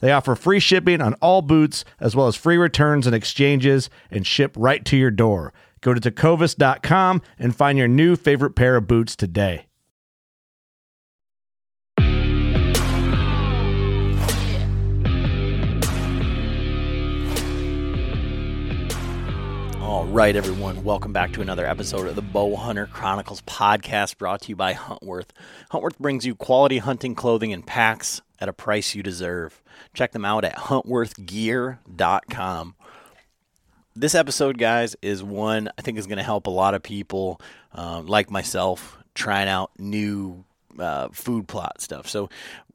They offer free shipping on all boots, as well as free returns and exchanges, and ship right to your door. Go to tecovas.com and find your new favorite pair of boots today. All right, everyone. Welcome back to another episode of the Bowhunter Chronicles podcast brought to you by Huntworth. Huntworth brings you quality hunting clothing and packs at a price you deserve. Check them out at huntworthgear.com. This episode, guys, is one I think is going to help a lot of people um, like myself trying out new uh, food plot stuff. So,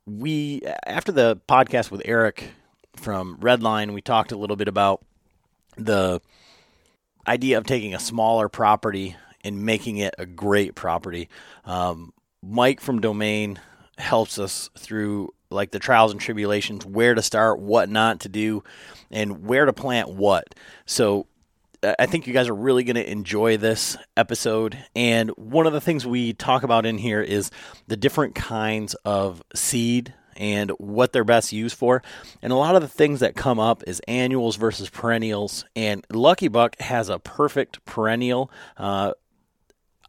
we, after the podcast with Eric from Redline, we talked a little bit about the idea of taking a smaller property and making it a great property. Um, Mike from Domain helps us through like the trials and tribulations, where to start, what not to do, and where to plant what. So I think you guys are really going to enjoy this episode. And one of the things we talk about in here is the different kinds of seed and what they're best used for. And a lot of the things that come up is annuals versus perennials. And Lucky Buck has a perfect perennial uh,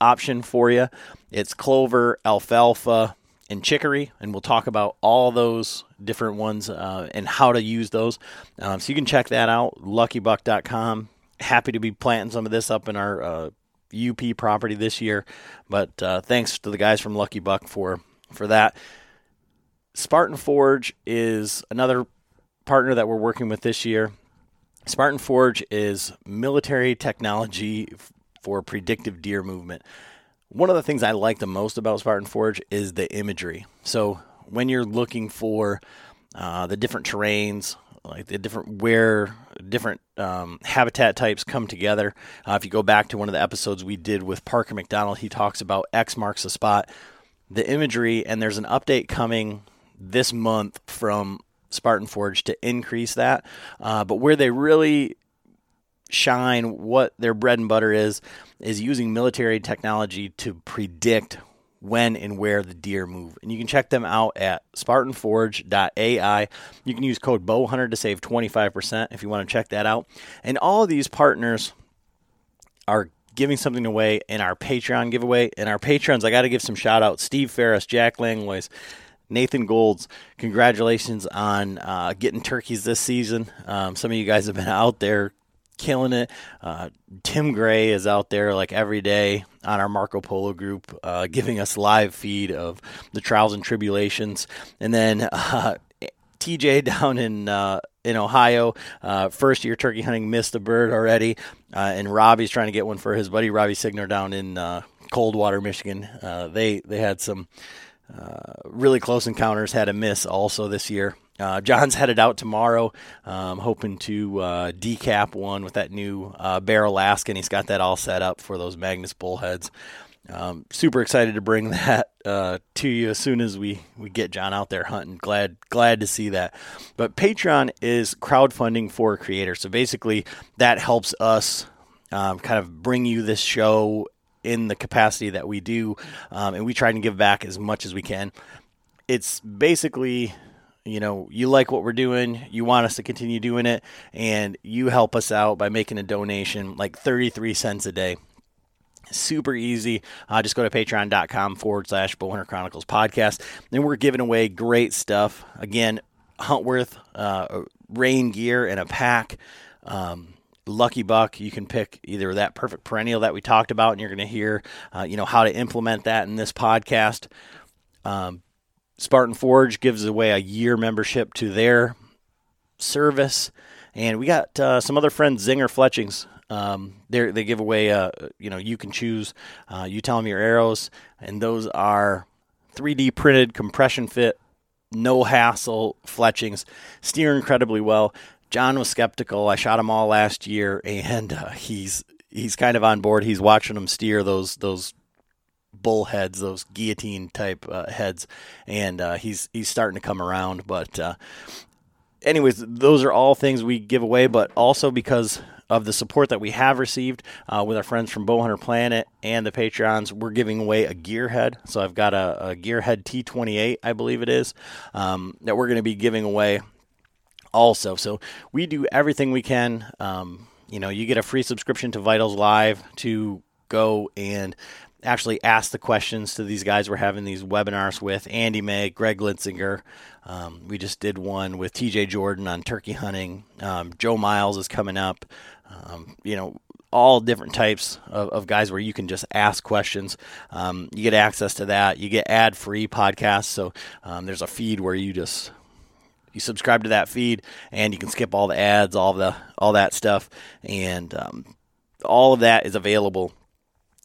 option for you. It's clover, alfalfa, and chicory, and we'll talk about all those different ones uh, and how to use those. Um, so you can check that out, luckybuck.com. Happy to be planting some of this up in our uh, UP property this year, but uh, thanks to the guys from Lucky Buck for for that. Spartan Forge is another partner that we're working with this year. Spartan Forge is military technology for predictive deer movement. One of the things I like the most about Spartan Forge is the imagery. So when you're looking for uh, the different terrains, like the different where different um, habitat types come together. Uh, if you go back to one of the episodes we did with Parker McDonald, he talks about X marks the spot, the imagery, and there's an update coming this month from Spartan Forge to increase that. Uh, but where they really shine, what their bread and butter is, is using military technology to predict when and where the deer move. And you can check them out at spartanforge.ai. You can use code BOWHUNTER to save 25% if you want to check that out. And all of these partners are giving something away in our Patreon giveaway. And our patrons, I got to give some shout outs Steve Ferris, Jack Langlois, Nathan Golds, congratulations on uh, getting turkeys this season. Um, some of you guys have been out there killing it. Uh, Tim Gray is out there like every day on our Marco Polo group, uh, giving us live feed of the trials and tribulations. And then uh, TJ down in uh, in Ohio, uh, first year turkey hunting, missed a bird already, uh, and Robbie's trying to get one for his buddy Robbie Signer down in Coldwater, Michigan. they they had some. really close encounters had a miss also this year. Uh, John's headed out tomorrow, um, hoping to uh, decap one with that new uh, Bear Alaska, and he's got that all set up for those Magnus bullheads. um, super excited to bring that uh, to you as soon as we, we get John out there hunting. Glad glad to see that. But Patreon is crowdfunding for creators, so basically that helps us um, kind of bring you this show in the capacity that we do, um, and we try to give back as much as we can. It's basically you know, you like what we're doing, you want us to continue doing it, and you help us out by making a donation like 33 cents a day. Super easy. Uh, just go to patreon.com forward slash Bowhunter Chronicles podcast. And we're giving away great stuff. Again, Huntworth uh, rain gear and a pack. Um, Lucky Buck, you can pick either that perfect perennial that we talked about, and you're going to hear, uh, you know, how to implement that in this podcast. Um, Spartan Forge gives away a year membership to their service, and we got uh, some other friends, Zinger Fletchings. Um, they give away, uh, you know, you can choose. Uh, you tell them your arrows, and those are 3D printed, compression fit, no hassle fletchings. Steer incredibly well. John was skeptical. I shot them all last year, and uh, he's he's kind of on board. He's watching them steer those those bull heads, those guillotine type uh, heads, and uh, he's he's starting to come around. But uh, anyways, those are all things we give away, but also because of the support that we have received uh, with our friends from Bowhunter Planet and the Patreons, we're giving away a gearhead. So I've got a, a gearhead T28, I believe it is, um, that we're going to be giving away also. So we do everything we can. Um, you know, you get a free subscription to Vitals Live to go and actually ask the questions to these guys we're having these webinars with Andy May, Greg Litzinger. Um, we just did one with TJ Jordan on turkey hunting. Um, Joe Miles is coming up. Um, you know, all different types of, of, guys where you can just ask questions. Um, you get access to that. You get ad free podcasts. So um, there's a feed where you just you subscribe to that feed and you can skip all the ads, all the all that stuff, and um, all of that is available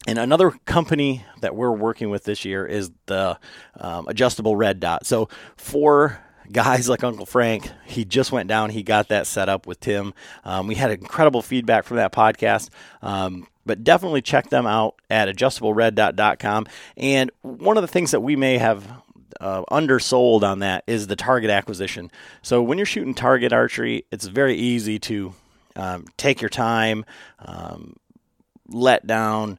and another company that we're working with this year is the um, adjustable red dot. So for guys like Uncle Frank, he just went down. He got that set up with Tim. Um, we had incredible feedback from that podcast. Um, but definitely check them out at adjustablereddot.com. And one of the things that we may have uh, undersold on that is the target acquisition. So when you're shooting target archery, it's very easy to um, take your time, um, let down,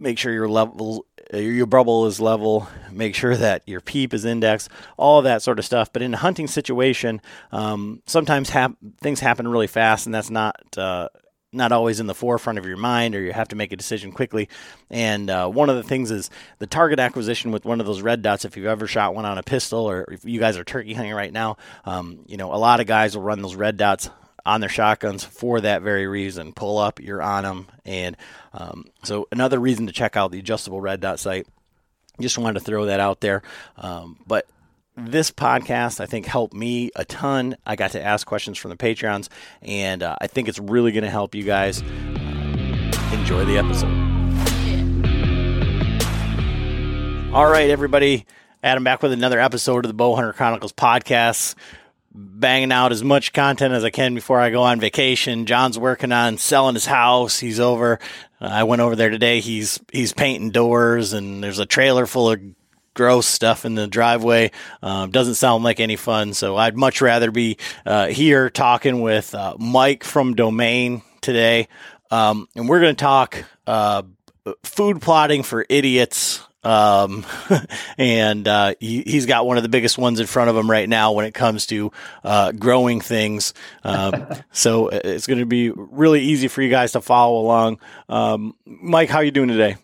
make sure your level your bubble is level make sure that your peep is indexed all that sort of stuff. But in a hunting situation um, sometimes hap- things happen really fast and that's not uh, not always in the forefront of your mind or you have to make a decision quickly. And uh, one of the things is the target acquisition with one of those red dots if you've ever shot one on a pistol or if you guys are turkey hunting right now um, you know a lot of guys will run those red dots on their shotguns for that very reason. Pull up, you're on them. And um, so, another reason to check out the adjustable red dot site. Just wanted to throw that out there. Um, but this podcast, I think, helped me a ton. I got to ask questions from the Patreons, and uh, I think it's really going to help you guys. Uh, enjoy the episode. All right, everybody. Adam back with another episode of the Bowhunter Chronicles podcast banging out as much content as I can before I go on vacation. John's working on selling his house. He's over. Uh, I went over there today. He's he's painting doors, and there's a trailer full of gross stuff in the driveway. Um, doesn't sound like any fun. So I'd much rather be uh, here talking with uh, Mike from Domain today, um, and we're going to talk uh, food plotting for idiots um, and uh, he, has got one of the biggest ones in front of him right now when it comes to uh, growing things. Um, so it's going to be really easy for you guys to follow along. Um, Mike, how are you doing today?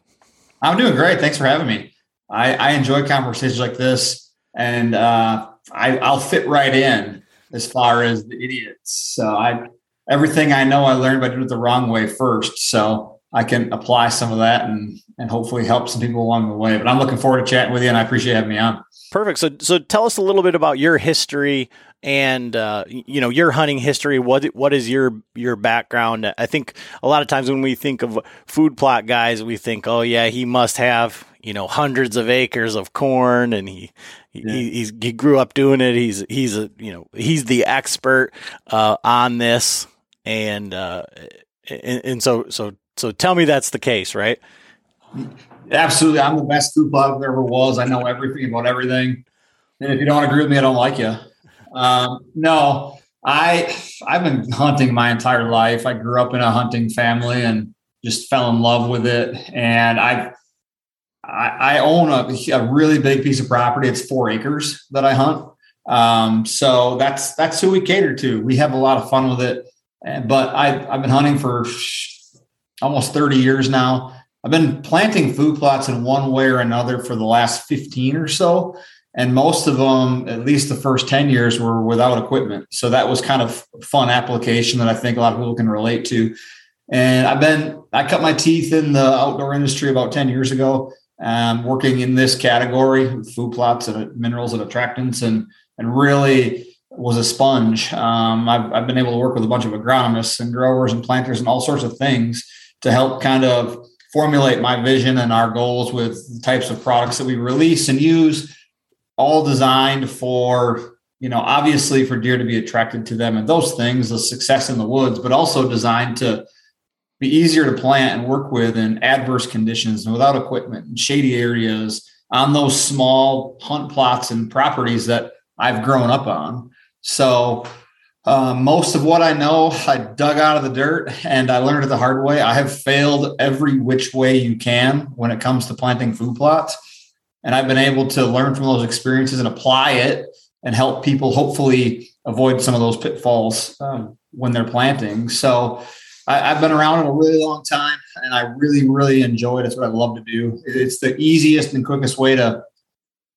I'm doing great. Thanks for having me. I, I enjoy conversations like this, and uh, I, I'll fit right in as far as the idiots. So I everything I know I learned by doing it the wrong way first. So I can apply some of that and and hopefully help some people along the way. But I'm looking forward to chatting with you, and I appreciate having me on. Perfect. So so tell us a little bit about your history and uh, you know your hunting history. What what is your your background? I think a lot of times when we think of food plot guys, we think, oh yeah, he must have you know hundreds of acres of corn and he yeah. he he grew up doing it. He's he's a you know he's the expert uh, on this and. Uh, and, and so so so tell me that's the case, right? Absolutely. I'm the best food there ever was. I know everything about everything. And if you don't agree with me, I don't like you. Um, no, I I've been hunting my entire life. I grew up in a hunting family and just fell in love with it. And I I, I own a, a really big piece of property. It's four acres that I hunt. Um, so that's that's who we cater to. We have a lot of fun with it. But I I've been hunting for almost 30 years now. I've been planting food plots in one way or another for the last 15 or so. And most of them, at least the first 10 years, were without equipment. So that was kind of fun application that I think a lot of people can relate to. And I've been, I cut my teeth in the outdoor industry about 10 years ago, um, working in this category, of food plots and minerals and attractants, and, and really was a sponge. Um, I've, I've been able to work with a bunch of agronomists and growers and planters and all sorts of things to help kind of formulate my vision and our goals with the types of products that we release and use, all designed for, you know, obviously for deer to be attracted to them and those things, the success in the woods, but also designed to be easier to plant and work with in adverse conditions and without equipment and shady areas on those small hunt plots and properties that I've grown up on. So uh, most of what I know, I dug out of the dirt and I learned it the hard way. I have failed every which way you can when it comes to planting food plots. And I've been able to learn from those experiences and apply it and help people hopefully avoid some of those pitfalls um, when they're planting. So I, have been around it a really long time and I really, really enjoy it. It's what I love to do. It's the easiest and quickest way to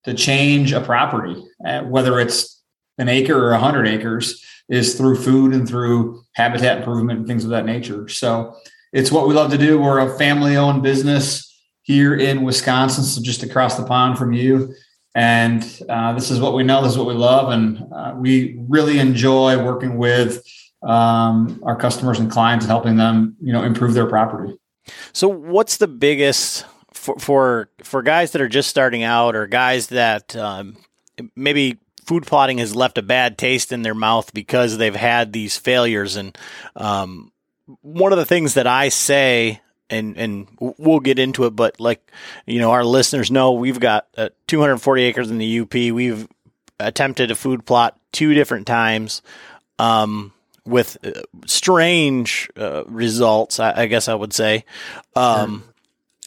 to change a property, uh, whether it's an acre or a hundred acres is through food and through habitat improvement and things of that nature. So it's what we love to do. We're a family owned business here in Wisconsin, so just across the pond from you. And uh, this is what we know, this is what we love. And uh, we really enjoy working with um, our customers and clients and helping them, you know, improve their property. So what's the biggest for, for, for guys that are just starting out or guys that um, maybe food plotting has left a bad taste in their mouth because they've had these failures. And um, one of the things that I say, and and we'll get into it, but like you know, our listeners know we've got uh, 240 acres in the UP. We've attempted a food plot two different times. Um, with uh, strange uh, results, I, I, guess I would say. Um, sure.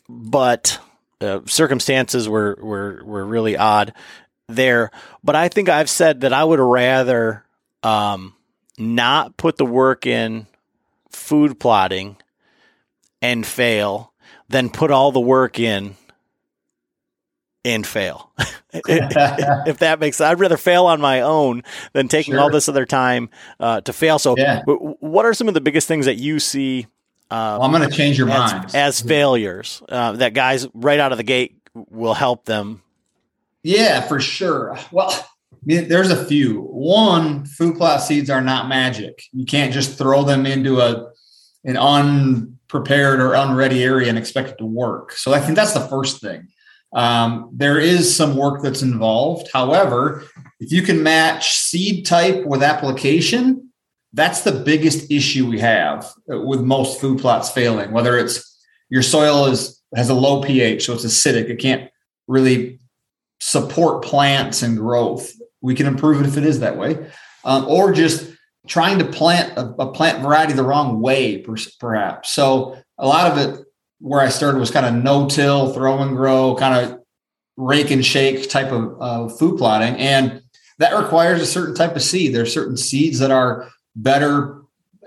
But uh, circumstances were, were were really odd there. But I think I've said that I would rather um, not put the work in food plotting and fail than put all the work in and fail. if that makes sense, I'd rather fail on my own than taking sure. all this other time uh, to fail. So, yeah. what are some of the biggest things that you see? Uh, well, I'm going to change your as, mind as failures uh, that guys right out of the gate will help them yeah, for sure. Well, there's a few. One, food plot seeds are not magic. You can't just throw them into a an unprepared or unready area and expect it to work. So I think that's the first thing. Um, there is some work that's involved. However, if you can match seed type with application, that's the biggest issue we have with most food plots failing. Whether it's your soil is has a low pH, so it's acidic, it can't really support plants and growth. We can improve it if it is that way, um, or just trying to plant a, a, plant variety the wrong way, perhaps. So a lot of it, where I started, was kind of no-till, throw and grow, kind of rake and shake type of uh, food plotting, and that requires a certain type of seed. There are certain seeds that are better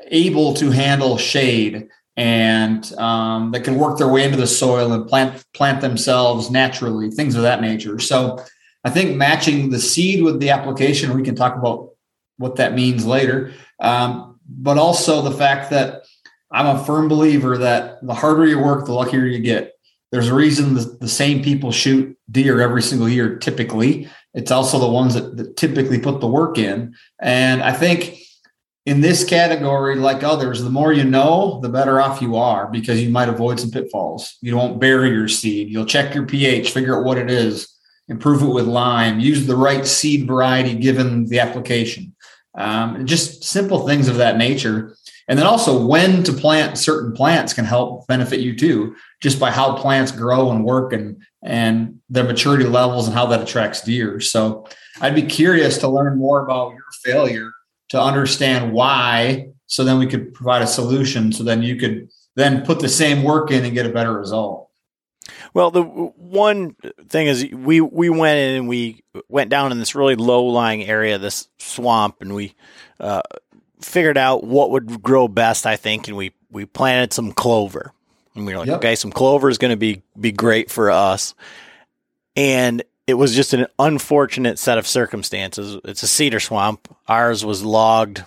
able to handle shade and um, that can work their way into the soil and plant plant themselves naturally, things of that nature. So I think matching the seed with the application, we can talk about what that means later. Um, but also the fact that I'm a firm believer that the harder you work, the luckier you get. There's a reason the, the same people shoot deer every single year, typically. It's also the ones that, that typically put the work in. And I think in this category, like others, the more you know, the better off you are because you might avoid some pitfalls. You won't bury your seed. You'll check your pH, figure out what it is, improve it with lime, use the right seed variety given the application. Um, just simple things of that nature. And then also when to plant certain plants can help benefit you too, just by how plants grow and work and and their maturity levels and how that attracts deer. So I'd be curious to learn more about your failure to understand why so then we could provide a solution so then you could then put the same work in and get a better result. Well, the one thing is we we went in and we went down in this really low lying area, this swamp, and we uh, figured out what would grow best. I think, and we we planted some clover, and we were like, yep. okay, some clover is going to be be great for us, and it was just an unfortunate set of circumstances. It's a cedar swamp. Ours was logged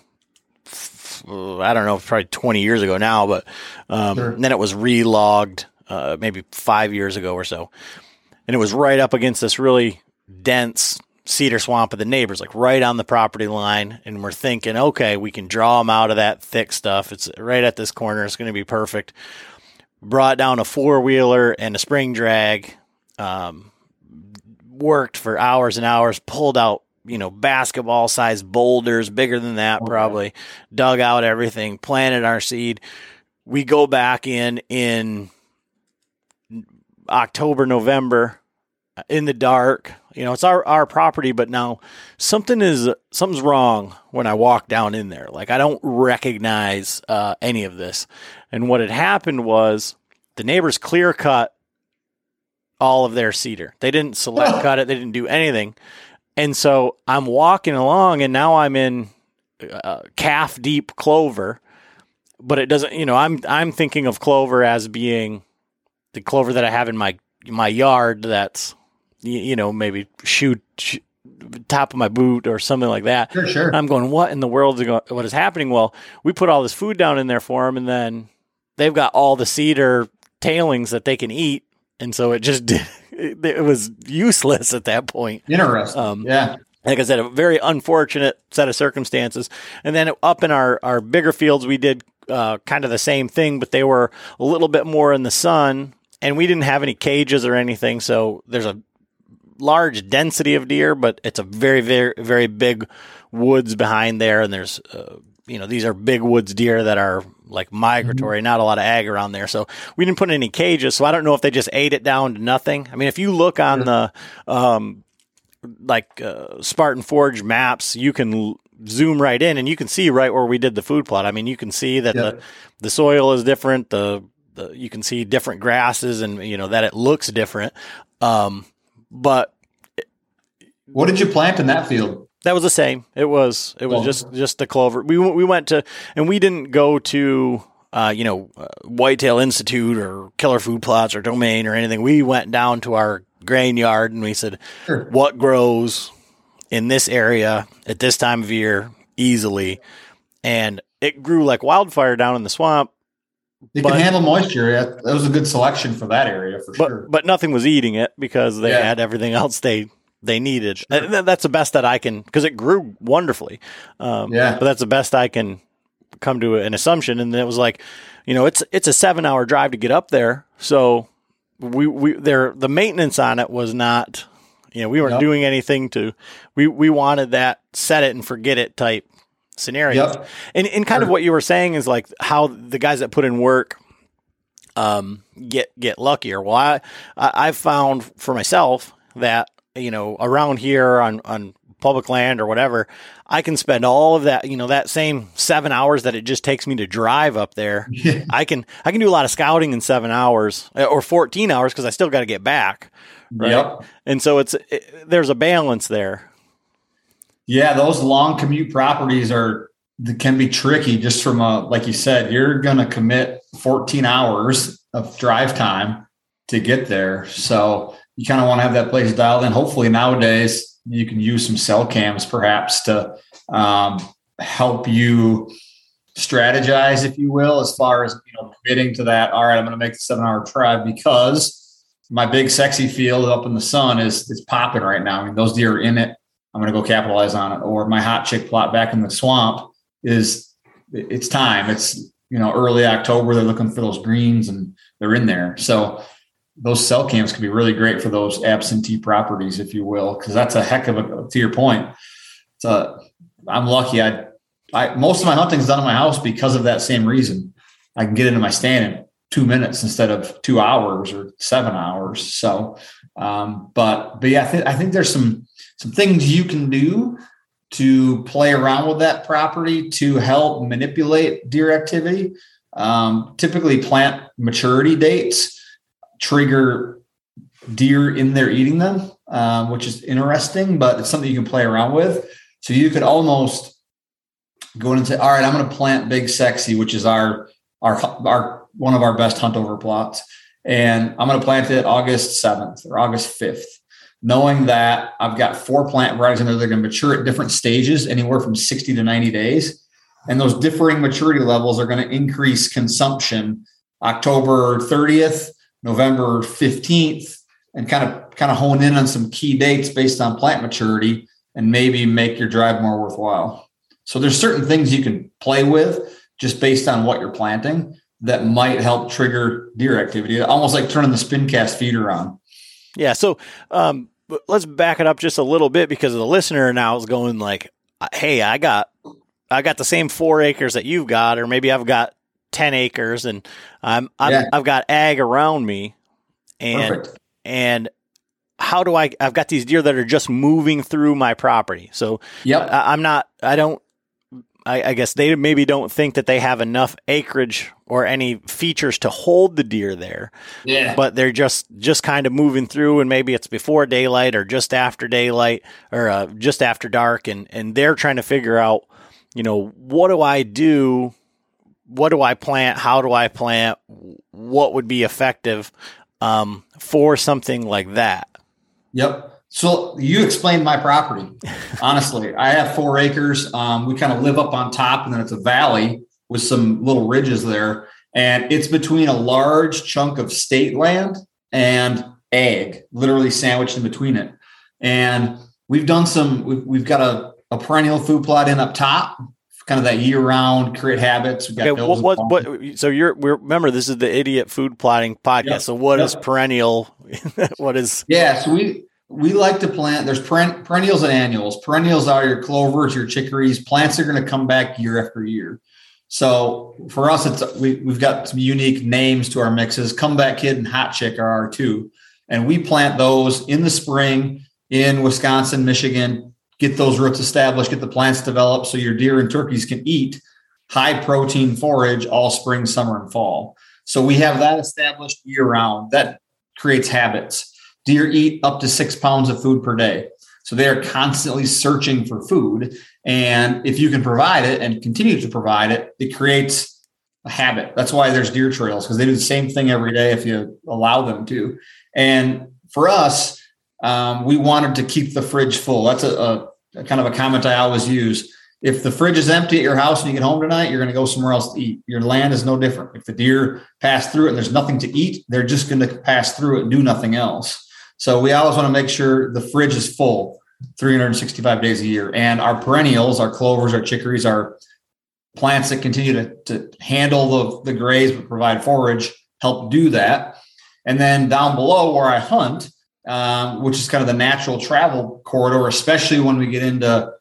I don't know, probably 20 years ago now, but um, sure. then it was relogged uh, maybe five years ago or so. And it was right up against this really dense cedar swamp of the neighbors, like right on the property line. And we're thinking, okay, we can draw them out of that thick stuff. It's right at this corner. It's going to be perfect. Brought down a four wheeler and a spring drag. Um, worked for hours and hours, pulled out you know, basketball sized boulders, bigger than that, okay. probably. Dug out everything, planted our seed. We go back in in October, November, in the dark. You know, it's our our property, but now something is something's wrong when I walk down in there. Like I don't recognize uh, any of this. And what had happened was the neighbors clear cut all of their cedar. They didn't select cut it. They didn't do anything. And so I'm walking along, and now I'm in uh, calf deep clover, but it doesn't. You know, I'm I'm thinking of clover as being the clover that I have in my my yard. That's you, you know maybe shoot, shoot, top of my boot or something like that. Sure, sure. I'm going, what in the world is going, what is happening? Well, we put all this food down in there for them, and then they've got all the cedar tailings that they can eat, and so it just did it, it was useless at that point. Interesting. Um, yeah. Like I said, a very unfortunate set of circumstances. And then up in our, our bigger fields, we did uh, kind of the same thing, but they were a little bit more in the sun. And we didn't have any cages or anything. So there's a large density of deer, but it's a very, very, very big woods behind there. And there's, uh, you know, these are big woods deer that are like migratory, mm-hmm. not a lot of ag around there. So we didn't put any cages. So I don't know if they just ate it down to nothing. I mean, if you look on the, um, like, uh, Spartan Forge maps, you can l- zoom right in and you can see right where we did the food plot. I mean, you can see that the, the soil is different. The, the, you can see different grasses and, you know, that it looks different. Um, but what did you plant in that field? That was the same. It was it was oh. just just the clover. We we went to and we didn't go to uh, you know uh, Whitetail Institute or Killer Food Plots or Domain or anything. We went down to our grain yard and we said, sure. what grows in this area at this time of year easily, and it grew like wildfire down in the swamp. You but, can handle moisture. That was a good selection for that area for but, sure. But nothing was eating it because they yeah. had everything else they they needed. Sure. That's the best that I can because it grew wonderfully. Um, yeah, but that's the best I can come to an assumption. And then it was like, you know, it's it's a seven hour drive to get up there, so we we there the maintenance on it was not. You know, we weren't yep. doing anything to. We we wanted that set it and forget it type scenario. Yep. And and kind sure. of what you were saying is like how the guys that put in work um, get get luckier. Well, I I've found for myself that you know, around here on, on public land or whatever, I can spend all of that, you know, that same seven hours that it just takes me to drive up there. Yeah. I can, I can do a lot of scouting in seven hours uh, or 14 hours because I still got to get back. Right. Yep. And so it's, it, there's a balance there. Yeah. Those long commute properties are, can be tricky just from a, like you said, you're going to commit 14 hours of drive time to get there. So, you kind of want to have that place dialed in. Hopefully nowadays you can use some cell cams perhaps to um, help you strategize, if you will, as far as you know, committing to that. All right, I'm going to make the seven hour drive because my big sexy field up in the sun is is popping right now. I mean, those deer are in it. I'm going to go capitalize on it. Or my hot chick plot back in the swamp is it's time. It's you know early October. They're looking for those greens and they're in there. So those cell cams can be really great for those absentee properties, if you will, because that's a heck of a. To your point, it's a. I'm lucky. I I, most of my hunting is done in my house because of that same reason. I can get into my stand in two minutes instead of two hours or seven hours. So, um, but but yeah, I think I think there's some some things you can do to play around with that property to help manipulate deer activity. Um, typically, plant maturity dates trigger deer in there eating them, um, which is interesting, but it's something you can play around with. So you could almost go in and say, "All right, I'm going to plant Big Sexy, which is our our our one of our best hunt over plots, and I'm going to plant it August 7th or August 5th." knowing that I've got four plant varieties and they're going to mature at different stages, anywhere from 60 to 90 days. And those differing maturity levels are going to increase consumption October 30th, November 15th, and kind of kind of hone in on some key dates based on plant maturity and maybe make your drive more worthwhile. So there's certain things you can play with just based on what you're planting that might help trigger deer activity, almost like turning the spin cast feeder on. Yeah. So um, let's back it up just a little bit because the listener now is going like, "Hey, I got I got the same four acres that you've got, or maybe I've got ten acres, and I'm, i have yeah. got ag around me, and Perfect. and how do I? I've got these deer that are just moving through my property, so yep. I, I'm not. I don't I, I, guess they maybe don't think that they have enough acreage or any features to hold the deer there. Yeah. But they're just just kind of moving through, and maybe it's before daylight or just after daylight or uh, just after dark, and and they're trying to figure out, you know, what do I do? What do I plant? How do I plant? What would be effective um, for something like that? Yep. So you explained my property. Honestly, I have four acres. Um, we kind of live up on top, and then it's a valley with some little ridges there, and it's between a large chunk of state land and ag, literally sandwiched in between it. And we've done some. We've, we've got a, a perennial food plot in up top, kind of that year round create habits. okay, what, what, what, so you're remember this is the idiot food plotting podcast. Yep, so what yep. is perennial? what is yeah? So we we like to plant. There's perennials and annuals. Perennials are your clovers, your chicories. Plants are going to come back year after year. So for us, it's we, we've got some unique names to our mixes. Comeback Kid and Hot Chick are our two, and we plant those in the spring in Wisconsin, Michigan. Get those roots established, get the plants developed, so your deer and turkeys can eat high protein forage all spring, summer, and fall. So we have that established year round. That creates habits. Deer eat up to six pounds of food per day. So they are constantly searching for food. And if you can provide it and continue to provide it, it creates a habit. That's why there's deer trails because they do the same thing every day if you allow them to. And for us, um, we wanted to keep the fridge full. That's a, a, a kind of a comment I always use. If the fridge is empty at your house and you get home tonight, you're going to go somewhere else to eat. Your land is no different. If the deer pass through it and there's nothing to eat, they're just going to pass through it and do nothing else. So we always want to make sure the fridge is full 365 days a year. And our perennials, our clovers, our chicories, our plants that continue to, to handle the, the graze but provide forage help do that. And then down below where I hunt, um, which is kind of the natural travel corridor, especially when we get into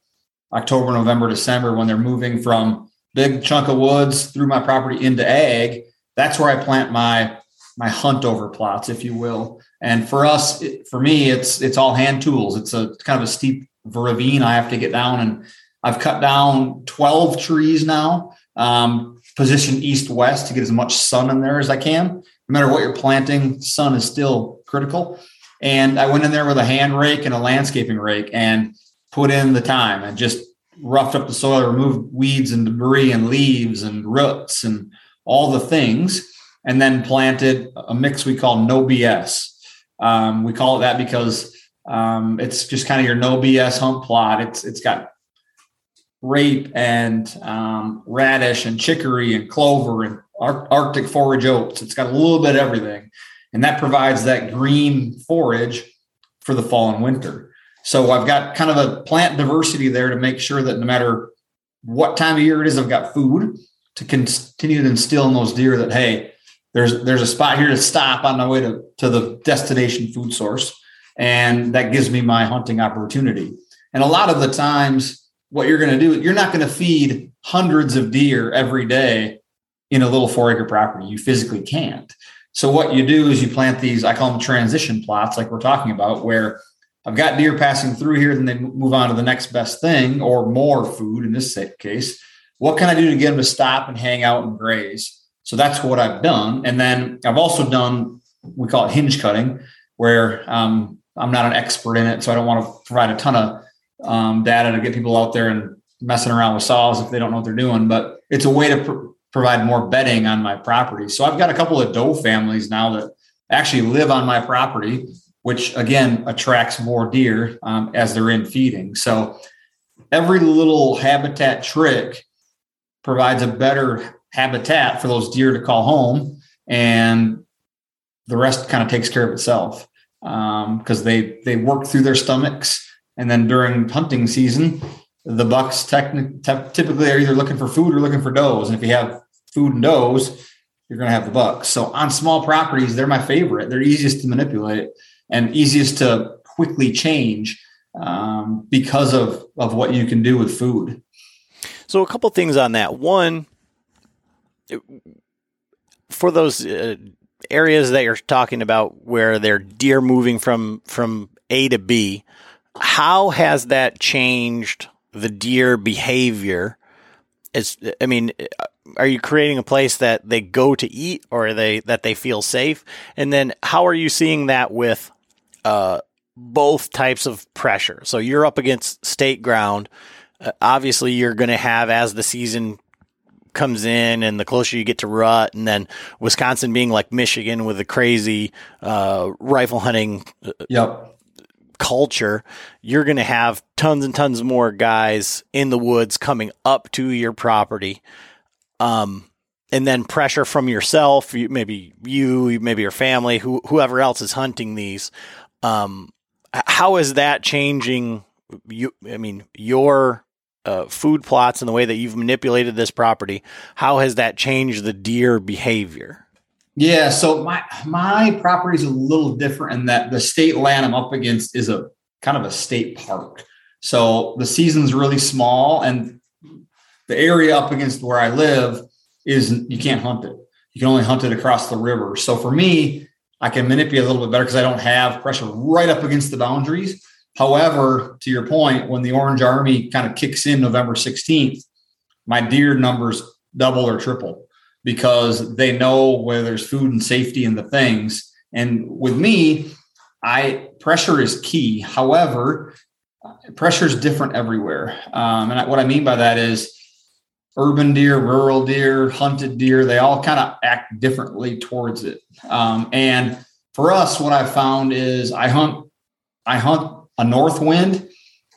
October, November, December, when they're moving from big chunk of woods through my property into ag. That's where I plant my my hunt over plots, if you will. And for us, for me, it's it's all hand tools. It's a kind of a steep ravine I have to get down, and I've cut down twelve trees now, um, positioned east west to get as much sun in there as I can. No matter what you're planting, sun is still critical. And I went in there with a hand rake and a landscaping rake and put in the time and just roughed up the soil, removed weeds and debris and leaves and roots and all the things, and then planted a mix we call no BS. Um, we call it that because um, it's just kind of your no BS hunt plot. It's it's got rape and um, radish and chicory and clover and Arctic forage oats. It's got a little bit of everything, and that provides that green forage for the fall and winter. So I've got kind of a plant diversity there to make sure that no matter what time of year it is, I've got food to continue to instill in those deer that hey, there's there's a spot here to stop on my way to, to the destination food source. And that gives me my hunting opportunity. And a lot of the times what you're going to do, you're not going to feed hundreds of deer every day in a little four acre property. You physically can't. So what you do is you plant these, I call them transition plots, like we're talking about, where I've got deer passing through here, then they move on to the next best thing or more food in this case. What can I do to get them to stop and hang out and graze? So that's what I've done. And then I've also done, we call it hinge cutting, where um, I'm not an expert in it. So I don't want to provide a ton of um, data to get people out there and messing around with saws if they don't know what they're doing. But it's a way to pr- provide more bedding on my property. So I've got a couple of doe families now that actually live on my property, which again attracts more deer um, as they're in feeding. So every little habitat trick provides a better habitat for those deer to call home, and the rest kind of takes care of itself because um, they they work through their stomachs, and then during hunting season, the bucks techni- te- typically are either looking for food or looking for does. And if you have food and does, you're going to have the bucks. So on small properties, they're my favorite. They're easiest to manipulate and easiest to quickly change um, because of of what you can do with food. So a couple things on that. One, for those uh, areas that you're talking about where they're deer moving from from A to B, how has that changed the deer behavior? Is I mean, are you creating a place that they go to eat or they that they feel safe? And then how are you seeing that with uh, both types of pressure? So you're up against state ground. Uh, obviously, you're going to have as the season comes in and the closer you get to rut and then Wisconsin being like Michigan with a crazy uh, rifle hunting uh, yep culture, you're going to have tons and tons more guys in the woods coming up to your property. Um, and then pressure from yourself, maybe you, maybe your family, who, whoever else is hunting these. Um, how is that changing you? I mean, your uh, food plots and the way that you've manipulated this property. How has that changed the deer behavior? Yeah, so my my property is a little different in that the state land I'm up against is a kind of a state park. So the season's really small, and the area up against where I live is you can't hunt it. You can only hunt it across the river. So for me, I can manipulate a little bit better because I don't have pressure right up against the boundaries. However, to your point, when the Orange Army kind of kicks in November 16th, my deer numbers double or triple because they know where there's food and safety and the things. And with me, I pressure is key. However, pressure is different everywhere. Um, and what I mean by that is urban deer, rural deer, hunted deer, they all kind of act differently towards it. Um, and for us, what I found is I hunt, I hunt a north wind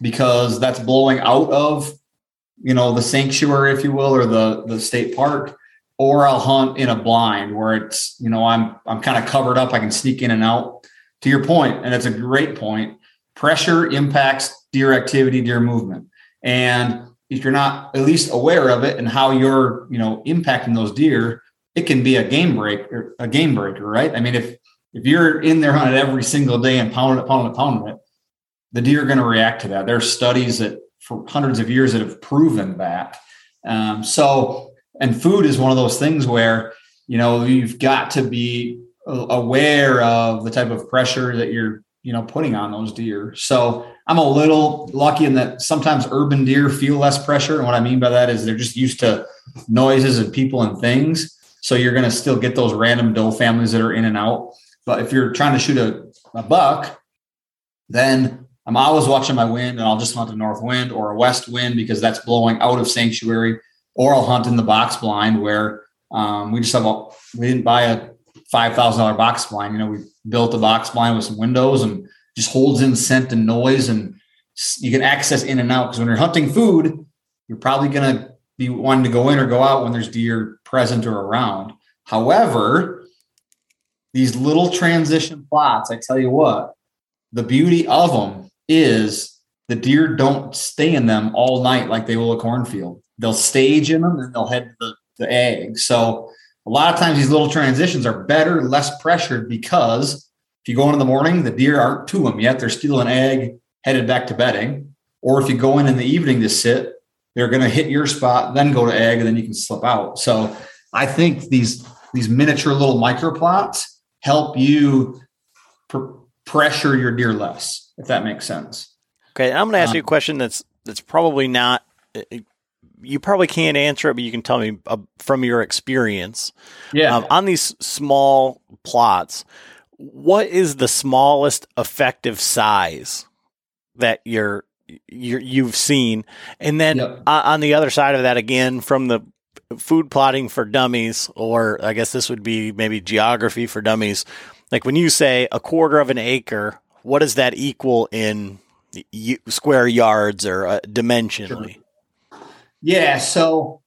because that's blowing out of, you know, the sanctuary, if you will, or the, the state park or I'll hunt in a blind where it's, you know, I'm I'm kind of covered up. I can sneak in and out. To your point, and it's a great point, pressure impacts deer activity, deer movement. And if you're not at least aware of it and how you're, you know, impacting those deer, it can be a game breaker, a game breaker, right? I mean, if if you're in there hunting every single day and pounding it, pounding it, pounding it, the deer are going to react to that. There's studies that for hundreds of years that have proven that. Um, so and food is one of those things where you know you've got to be aware of the type of pressure that you're you know putting on those deer. So i'm a little lucky in that sometimes urban deer feel less pressure. And what i mean by that is they're just used to noises and people and things. So you're going to still get those random doe families that are in and out. But if you're trying to shoot a, a buck then i'm always watching my wind and i'll just hunt a north wind or a west wind because that's blowing out of sanctuary or I'll hunt in the box blind where um, we just have a, we didn't buy a five thousand dollar box blind. You know, we built a box blind with some windows and just holds in scent and noise, and you can access in and out. Because when you're hunting food, you're probably going to be wanting to go in or go out when there's deer present or around. However, these little transition plots, I tell you what, the beauty of them is the deer don't stay in them all night like they will a cornfield they'll stage in them and they'll head to the, the ag. So a lot of times these little transitions are better, less pressured because if you go in in the morning, the deer aren't to them yet. They're still an ag headed back to bedding. Or if you go in in the evening to sit, they're going to hit your spot, then go to ag, and then you can slip out. So I think these these miniature little micro plots help you pr- pressure your deer less, if that makes sense. Okay, I'm going to ask um, you a question that's that's probably not you probably can't answer it, but you can tell me uh, from your experience. Yeah. Um, on these small plots, what is the smallest effective size that you're, you're you've seen? And then yep. on the other side of that, again, from the food plotting for dummies, or I guess this would be maybe geography for dummies. Like when you say a quarter of an acre, what does that equal in square yards or uh, dimensionally? Sure. Yeah. So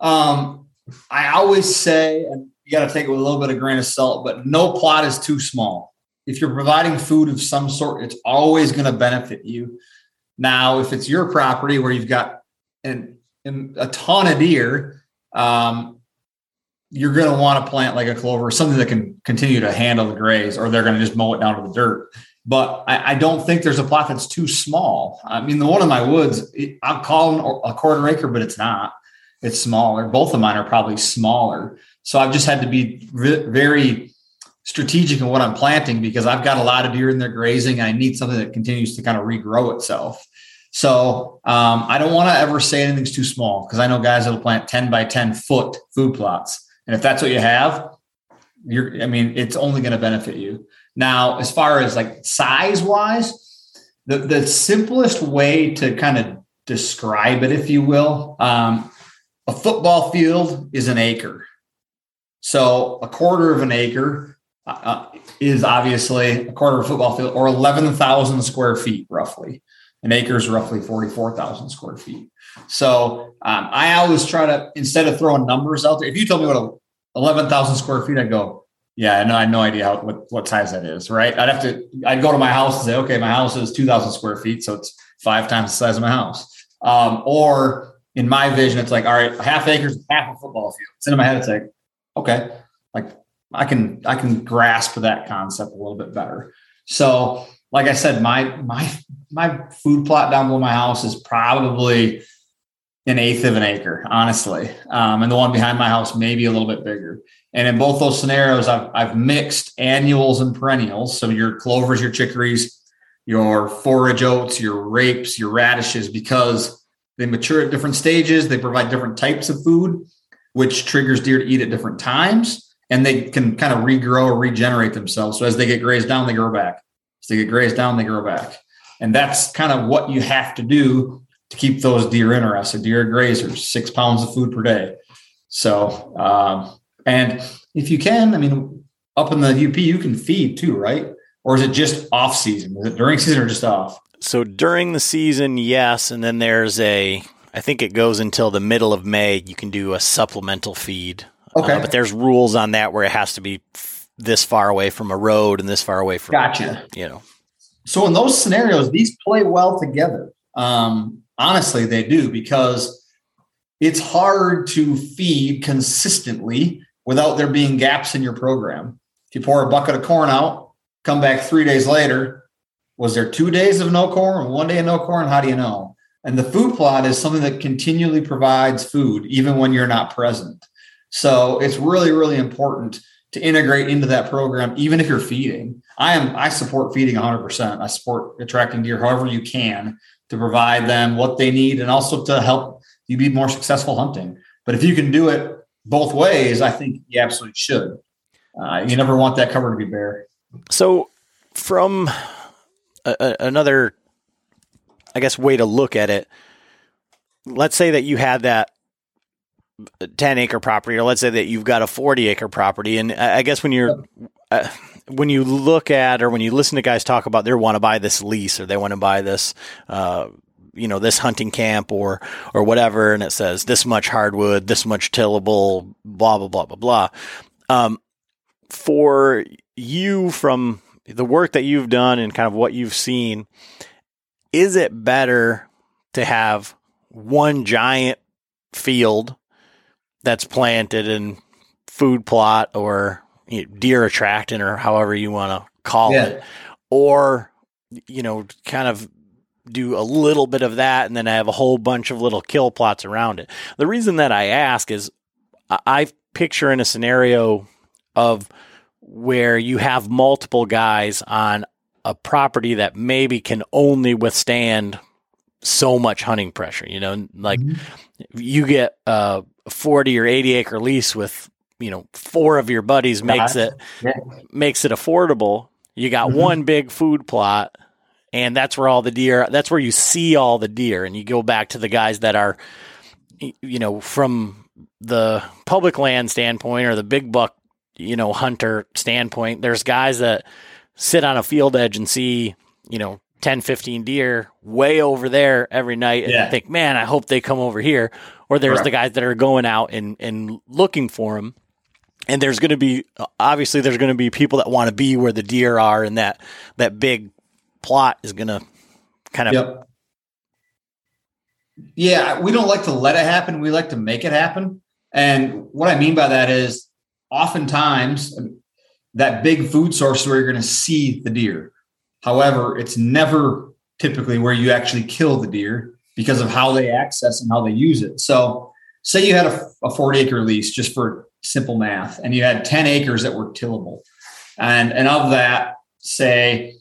um, I always say, and you got to take it with a little bit of grain of salt, but no plot is too small. If you're providing food of some sort, it's always going to benefit you. Now, if it's your property where you've got an, an a ton of deer, um, you're going to want to plant like a clover, or something that can continue to handle the graze, or they're going to just mow it down to the dirt but I, I, don't think there's a plot that's too small. I mean, the one in my woods, it, I'll call a quarter acre, but it's not. It's smaller. Both of mine are probably smaller. So I've just had to be very strategic in what I'm planting because I've got a lot of deer in there grazing. I need something that continues to kind of regrow itself. So um, I don't want to ever say anything's too small because I know guys that'll plant 10 by 10 foot food plots. And if that's what you have, you're, I mean, it's only going to benefit you. Now, as far as like size wise, the, the simplest way to kind of describe it, if you will, um, a football field is an acre. So a quarter of an acre uh, uh is obviously a quarter of a football field or 11,000 square feet roughly. An acre is roughly 44,000 square feet. So um, I always try to, instead of throwing numbers out there, if you told me what a 11,000 square feet, I'd go, yeah, I know. I had no idea how what, what size that is. Right? I'd have to. I'd go to my house and say, okay, my house is two thousand square feet, so it's five times the size of my house. Um, or in my vision, it's like, all right, half acres, half a football field. It's in my head. It's like, okay, like I can I can grasp that concept a little bit better. So, like I said, my my my food plot down below my house is probably an eighth of an acre, honestly. Um, and the one behind my house maybe a little bit bigger. And in both those scenarios, I've, I've mixed annuals and perennials. So your clovers, your chicories, your forage oats, your rapes, your radishes, because they mature at different stages. They provide different types of food, which triggers deer to eat at different times. And they can kind of regrow or regenerate themselves. So as they get grazed down, they grow back. As they get grazed down, they grow back. And that's kind of what you have to do to keep those deer interested. Deer grazers, six pounds of food per day. So, um, and if you can, I mean, up in the UP, you can feed too, right? Or is it just off season? Is it during season or just off? So during the season, yes, and then there's a. I think it goes until the middle of May. You can do a supplemental feed. Okay, uh, but there's rules on that where it has to be this far away from a road and this far away from. Gotcha. You know. So in those scenarios, these play well together. Um, honestly, they do because it's hard to feed consistently without there being gaps in your program. If you pour a bucket of corn out, come back three days later, was there two days of no corn, one day of no corn? How do you know? And the food plot is something that continually provides food, even when you're not present. So it's really, really important to integrate into that program, even if you're feeding. I am I support feeding 100%. I support attracting deer however you can to provide them what they need and also to help you be more successful hunting. But if you can do it both ways, I think you absolutely should. Uh, you never want that cover to be bare. So, from a, a, another, I guess, way to look at it, let's say that you had that 10 acre property, or let's say that you've got a 40 acre property. And I guess when you're, uh, when you look at or when you listen to guys talk about they want to buy this lease or they want to buy this, uh, you know, this hunting camp or, or whatever. And it says this much hardwood, this much tillable, blah, blah, blah, blah, blah. Um, for you from the work that you've done and kind of what you've seen, is it better to have one giant field that's planted in food plot or you know, deer attractant or however you want to call yeah. it, or you know, kind of do a little bit of that and then I have a whole bunch of little kill plots around it. The reason that I ask is I picture in a scenario of where you have multiple guys on a property that maybe can only withstand so much hunting pressure. You know, like mm-hmm. you get a 40 or 80 acre lease with, you know, four of your buddies makes it yeah. makes it affordable. You got mm-hmm. one big food plot and that's where all the deer that's where you see all the deer and you go back to the guys that are you know from the public land standpoint or the big buck you know hunter standpoint there's guys that sit on a field edge and see you know 10 15 deer way over there every night and yeah. think man i hope they come over here or there's Correct. the guys that are going out and and looking for them and there's going to be obviously there's going to be people that want to be where the deer are and that that big plot is going to kind of yep. yeah we don't like to let it happen. We like to make it happen. And what i mean by that is oftentimes um, that big food source where you're going to see the deer. However it's never typically where you actually kill the deer because of how they access and how they use it. So say you had a, a 40 acre lease just for simple math and you had 10 acres that were tillable. And and of that say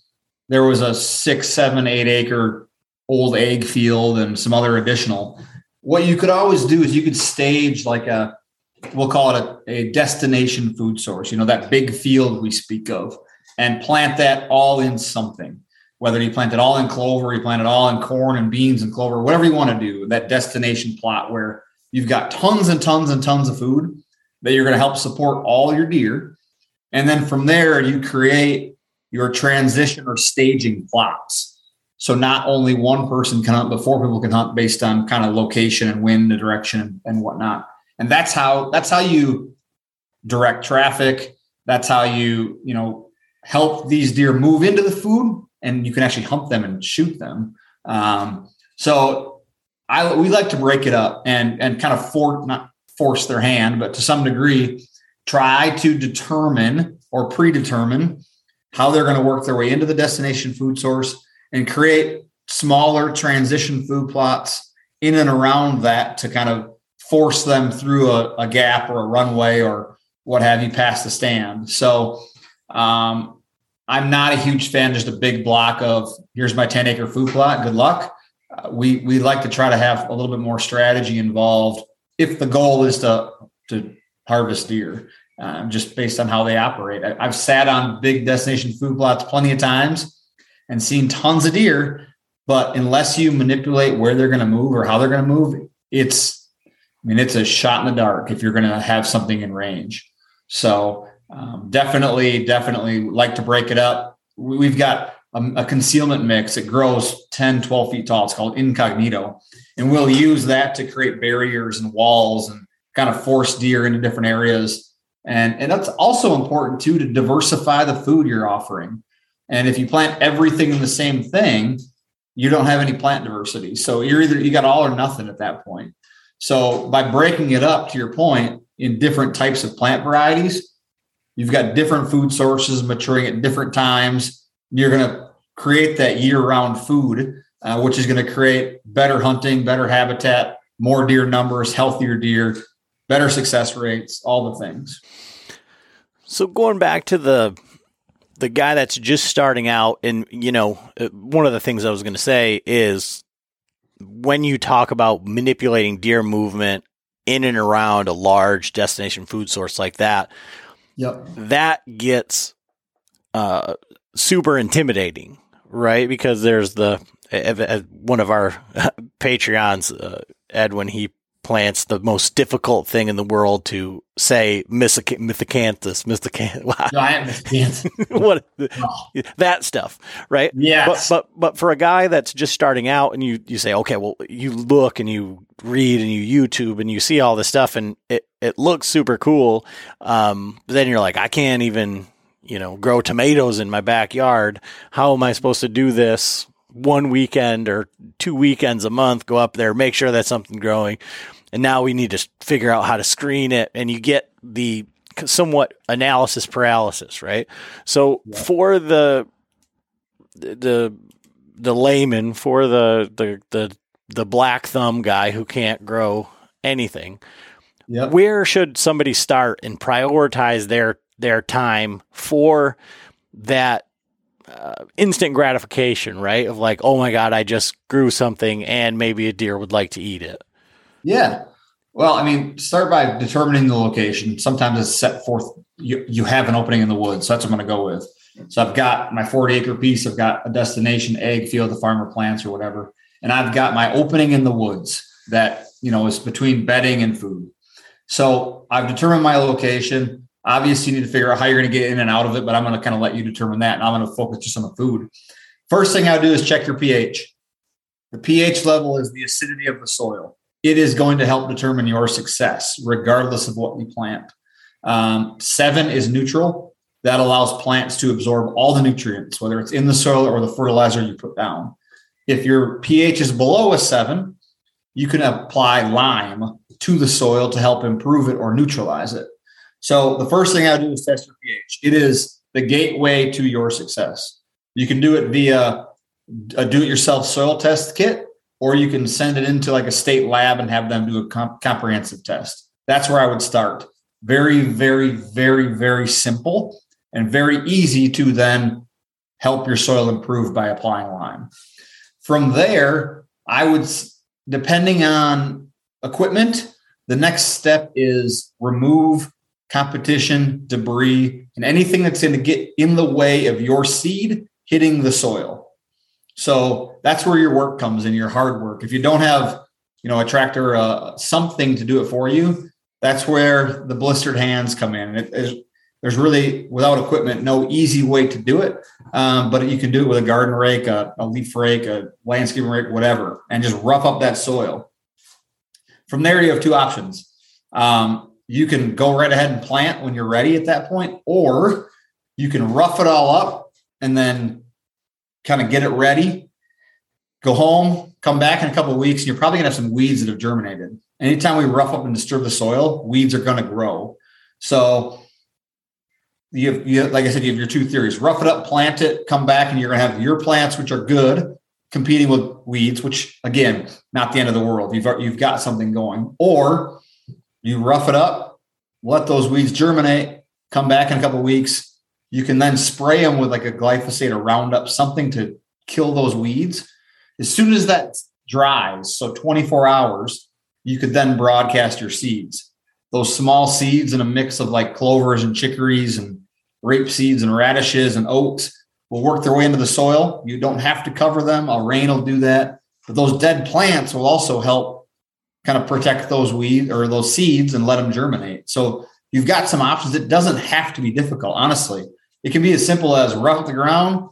there was a six seven eight acre old ag field and some other additional what you could always do is you could stage like a we'll call it a, a destination food source you know that big field we speak of and plant that all in something whether you plant it all in clover you plant it all in corn and beans and clover whatever you want to do that destination plot where you've got tons and tons and tons of food that you're going to help support all your deer. And then from there, you create your transition or staging plots. So not only one person can hunt, but four people can hunt based on kind of location and wind, the direction, and whatnot. And that's how that's how you direct traffic. That's how you you know help these deer move into the food, and you can actually hunt them and shoot them. Um, so I we like to break it up and and kind of for not force their hand, but to some degree, try to determine or predetermine how they're going to work their way into the destination food source and create smaller transition food plots in and around that to kind of force them through a, a gap or a runway or what have you past the stand. So um, I'm not a huge fan, just a big block of here's my 10 acre food plot. Good luck. Uh, we we like to try to have a little bit more strategy involved if the goal is to to harvest deer, uh, just based on how they operate. I, I've sat on big destination food plots plenty of times and seen tons of deer, but unless you manipulate where they're going to move or how they're going to move, it's I mean it's a shot in the dark if you're going to have something in range. So um, definitely, definitely like to break it up. We've got a, a, concealment mix. It grows 10, 12 feet tall. It's called incognito and we'll use that to create barriers and walls and kind of force deer into different areas. And, and that's also important too to diversify the food you're offering. And if you plant everything in the same thing, you don't have any plant diversity. So you're either you got all or nothing at that point. So by breaking it up to your point in different types of plant varieties, you've got different food sources maturing at different times. You're going to create that year-round food uh, which is going to create better hunting, better habitat, more deer numbers, healthier deer, better success rates, all the things. So going back to the the guy that's just starting out, and you know, uh, one of the things I was going to say is when you talk about manipulating deer movement in and around a large destination food source like that, yep. that gets uh, super intimidating, right? Because there's the one of our Patreons, uh, Edwin, he plants the most difficult thing in the world to say mythocanthus, mythocanthus. Wow. No, I am what oh. that stuff, right? Yeah. But, but but for a guy that's just starting out, and you you say, okay, well, you look and you read and you YouTube and you see all this stuff, and it it looks super cool. Um, but then you're like, I can't even you know grow tomatoes in my backyard. How am I supposed to do this? one weekend or two weekends a month, go up there, make sure that something growing. And now we need to figure out how to screen it. And you get the somewhat analysis paralysis, right? So yeah. for the, the the layman for the the the the black thumb guy who can't grow anything. Yep. Where should somebody start and prioritize their their time for that uh, instant gratification, right? Of like, oh my god, I just grew something, and maybe a deer would like to eat it. Yeah. Well, I mean, start by determining the location. Sometimes it's set forth. You you have an opening in the woods, so that's what I'm going to go with. So I've got my 40 acre piece. I've got a destination ag field the farmer plants or whatever, and I've got my opening in the woods that you know is between bedding and food. So I've determined my location. Obviously, you need to figure out how you're going to get in and out of it, but I'm going to kind of let you determine that. And I'm going to focus just on the food. First thing I do is check your pH. The pH level is the acidity of the soil. It is going to help determine your success, regardless of what you plant. Um, seven is neutral. That allows plants to absorb all the nutrients, whether it's in the soil or the fertilizer you put down. If your pH is below a seven, you can apply lime to the soil to help improve it or neutralize it. So the first thing I do is test your pH. It is the gateway to your success. You can do it via a do-it-yourself soil test kit, or you can send it into like a state lab and have them do a comp- comprehensive test. That's where I would start. Very, very, very, very simple and very easy to then help your soil improve by applying lime. From there, I would, depending on equipment, the next step is remove competition, debris, and anything that's going to get in the way of your seed hitting the soil. So that's where your work comes in, your hard work. If you don't have, you know, a tractor, uh, something to do it for you, that's where the blistered hands come in. It, there's really, without equipment, no easy way to do it. Um, but you can do it with a garden rake, a, a leaf rake, a landscaping rake, whatever, and just rough up that soil. From there, you have two options. Um, you can go right ahead and plant when you're ready at that point, or you can rough it all up and then kind of get it ready, go home, come back in a couple of weeks, and you're probably gonna have some weeds that have germinated. Anytime we rough up and disturb the soil, weeds are gonna grow. So you have, you like I said, you have your two theories: rough it up, plant it, come back, and you're gonna have your plants, which are good, competing with weeds, which again, not the end of the world. You've you've got something going, or you rough it up, let those weeds germinate, come back in a couple weeks. You can then spray them with like a glyphosate or Roundup, something to kill those weeds. As soon as that dries, so 24 hours, you could then broadcast your seeds. Those small seeds in a mix of like clovers and chicories and rape seeds and radishes and oats will work their way into the soil. You don't have to cover them. A rain will do that. But those dead plants will also help kind of protect those weeds or those seeds and let them germinate. So you've got some options. It doesn't have to be difficult, honestly. It can be as simple as rough the ground,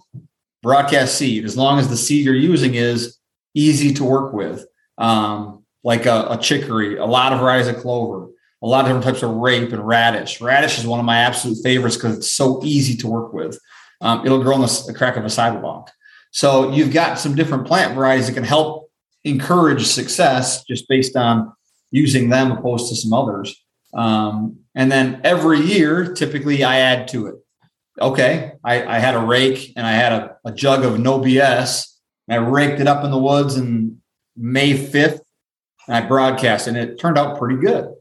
broadcast seed, as long as the seed you're using is easy to work with, um, like a, a, chicory, a lot of varieties of clover, a lot of different types of rape and radish. Radish is one of my absolute favorites because it's so easy to work with. Um, it'll grow in the, the crack of a sidewalk. So you've got some different plant varieties that can help encourage success just based on using them opposed to some others. Um, and then every year, typically I add to it. Okay, I, I had a rake and I had a, a jug of no BS. I raked it up in the woods in May 5th and I broadcast and it turned out pretty good.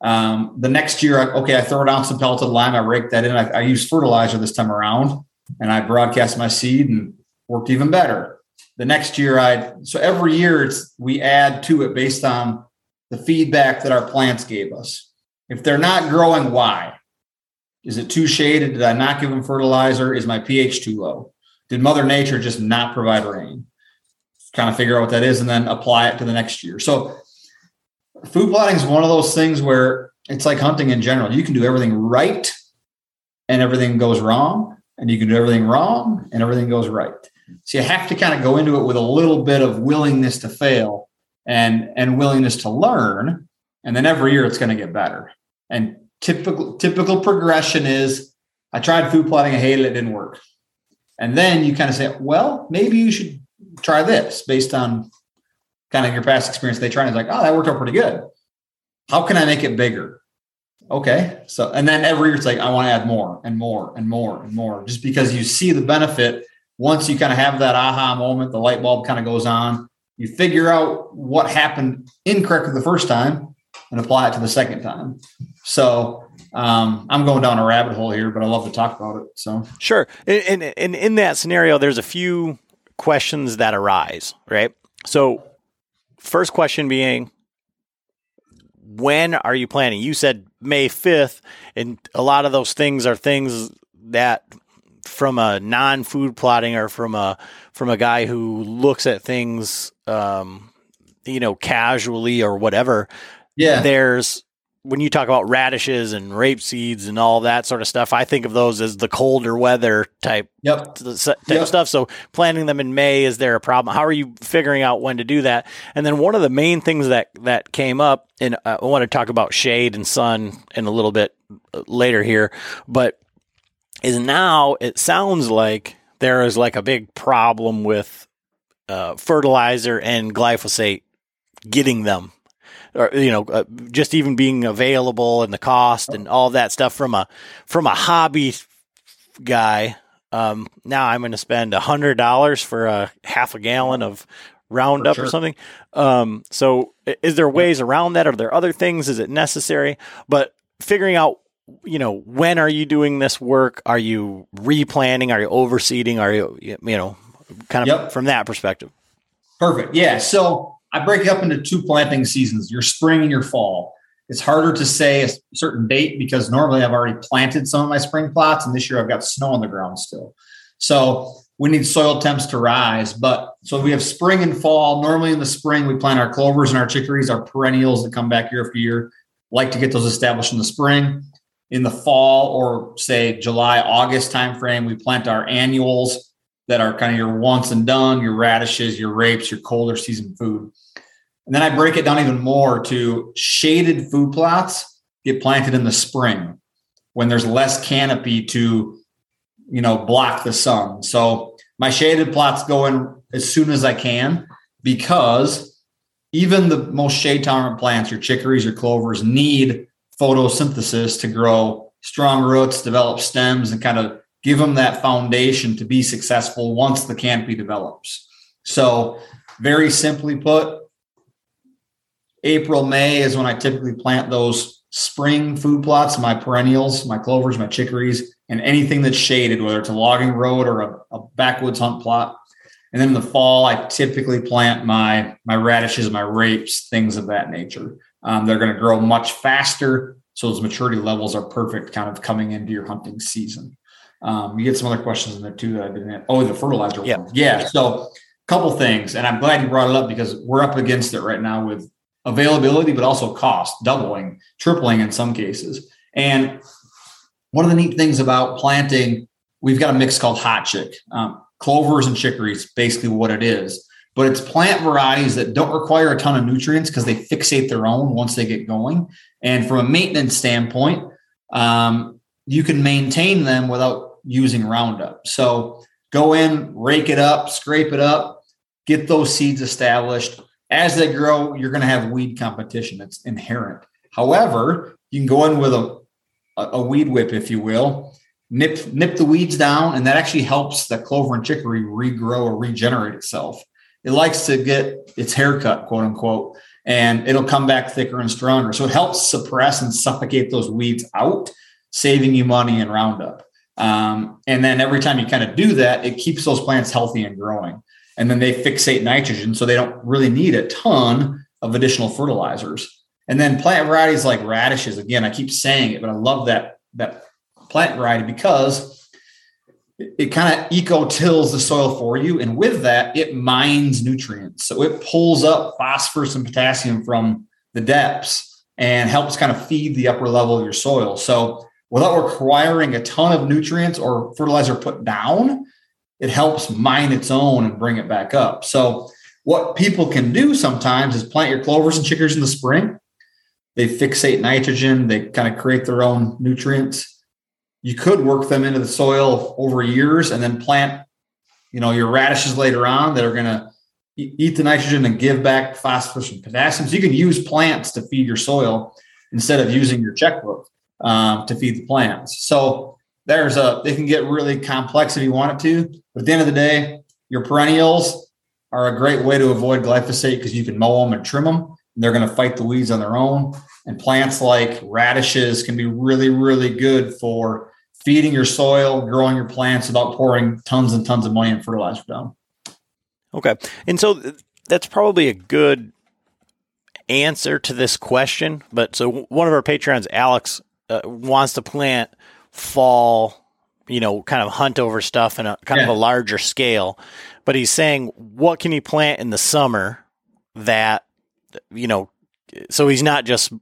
Um, the next year, okay, I throw down some pelleted lime. I rake that in. I, I use fertilizer this time around and I broadcast my seed and worked even better the next year I so every year it's we add to it based on the feedback that our plants gave us. If they're not growing, why? Is it too shaded? Did I not give them fertilizer? Is my pH too low? Did Mother Nature just not provide rain? Kind of figure out what that is and then apply it to the next year. So food plotting is one of those things where it's like hunting in general. You can do everything right and everything goes wrong, and you can do everything wrong and everything goes right. So you have to kind of go into it with a little bit of willingness to fail and and willingness to learn. And then every year it's going to get better. And typical typical progression is I tried food plotting, I hated it, it didn't work. And then you kind of say, well, maybe you should try this based on kind of your past experience. They try and it's like, oh, that worked out pretty good. How can I make it bigger? Okay. So, and then every year it's like, I want to add more and more and more and more just because you see the benefit once you kind of have that aha moment, the light bulb kind of goes on. You figure out what happened incorrectly the first time and apply it to the second time. So um, I'm going down a rabbit hole here, but I love to talk about it. So sure. And, and, and in that scenario, there's a few questions that arise, right? So first question being, when are you planning? You said May 5th, and a lot of those things are things that from a non-food plotting or from a from a guy who looks at things um, you know casually or whatever yeah there's when you talk about radishes and rape seeds and all that sort of stuff, I think of those as the colder weather type, yep. type yep. stuff. So planting them in May, is there a problem? How are you figuring out when to do that? And then one of the main things that, that came up, and I want to talk about shade and sun in a little bit later here, but is now it sounds like there is like a big problem with uh, fertilizer and glyphosate getting them or you know uh, just even being available and the cost and all that stuff from a from a hobby guy um, now i'm going to spend a hundred dollars for a half a gallon of roundup sure. or something. Um, so is there ways around that? Are there other things? Is it necessary? But figuring out you know when are you doing this work? Are you replanting are you overseeding? Are you you know kind of yep. from that perspective? Perfect. Yeah. So I break it up into two planting seasons, your spring and your fall. It's harder to say a certain date because normally I've already planted some of my spring plots, and this year I've got snow on the ground still. So we need soil temps to rise. But so we have spring and fall. Normally in the spring, we plant our clovers and our chicories, our perennials that come back year after year. Like to get those established in the spring. In the fall, or say July, August timeframe, we plant our annuals that are kind of your once and done, your radishes, your rapes, your colder season food. And then I break it down even more to shaded food plots get planted in the spring when there's less canopy to, you know, block the sun. So my shaded plots go in as soon as I can because even the most shade tolerant plants, your chicories, your clovers, need photosynthesis to grow strong roots, develop stems, and kind of give them that foundation to be successful once the canopy develops. So, very simply put, April, May is when I typically plant those spring food plots, my perennials, my clovers, my chicories, and anything that's shaded, whether it's a logging road or a, a backwoods hunt plot. And then in the fall, I typically plant my my radishes, my rapes, things of that nature. Um, they're going to grow much faster, so those maturity levels are perfect, kind of coming into your hunting season. Um, you get some other questions in there too that I didn't. Oh, the fertilizer yep. one. Yeah. So, a couple things, and I'm glad you brought it up because we're up against it right now with availability, but also cost doubling, tripling in some cases. And one of the neat things about planting, we've got a mix called hot chick. Um, clovers and chicories, basically what it is. But it's plant varieties that don't require a ton of nutrients because they fixate their own once they get going. And from a maintenance standpoint, um, you can maintain them without using Roundup. So go in, rake it up, scrape it up, get those seeds established. As they grow, you're going to have weed competition. It's inherent. However, you can go in with a, a weed whip, if you will, nip nip the weeds down, and that actually helps the clover and chicory regrow or regenerate itself. It likes to get its haircut, quote unquote, and it'll come back thicker and stronger. So it helps suppress and suffocate those weeds out, saving you money in Roundup. Um, and then every time you kind of do that, it keeps those plants healthy and growing. And then they fixate nitrogen, so they don't really need a ton of additional fertilizers. And then plant varieties like radishes, again, I keep saying it, but I love that that plant variety because it, it kind of eco tills the soil for you. And with that, it mines nutrients. So it pulls up phosphorus and potassium from the depths and helps kind of feed the upper level of your soil. So without requiring a ton of nutrients or fertilizer put down, it helps mine its own and bring it back up. So, what people can do sometimes is plant your clovers and chickers in the spring. They fixate nitrogen, they kind of create their own nutrients. You could work them into the soil over years and then plant, you know, your radishes later on that are going to eat the nitrogen and give back phosphorus and potassium. So you can use plants to feed your soil instead of using your checkbook um, to feed the plants. So there's a they can get really complex if you want it to. But at the end of the day, your perennials are a great way to avoid glyphosate because you can mow them and trim them. And they're going to fight the weeds on their own. And plants like radishes can be really, really good for feeding your soil, growing your plants without pouring tons and tons of money and fertilizer down. Okay. And so that's probably a good answer to this question. But so one of our patrons, Alex, uh, wants to plant fall, you know, kind of hunt over stuff in a kind yeah. of a larger scale. But he's saying, what can he plant in the summer that, you know, so he's not just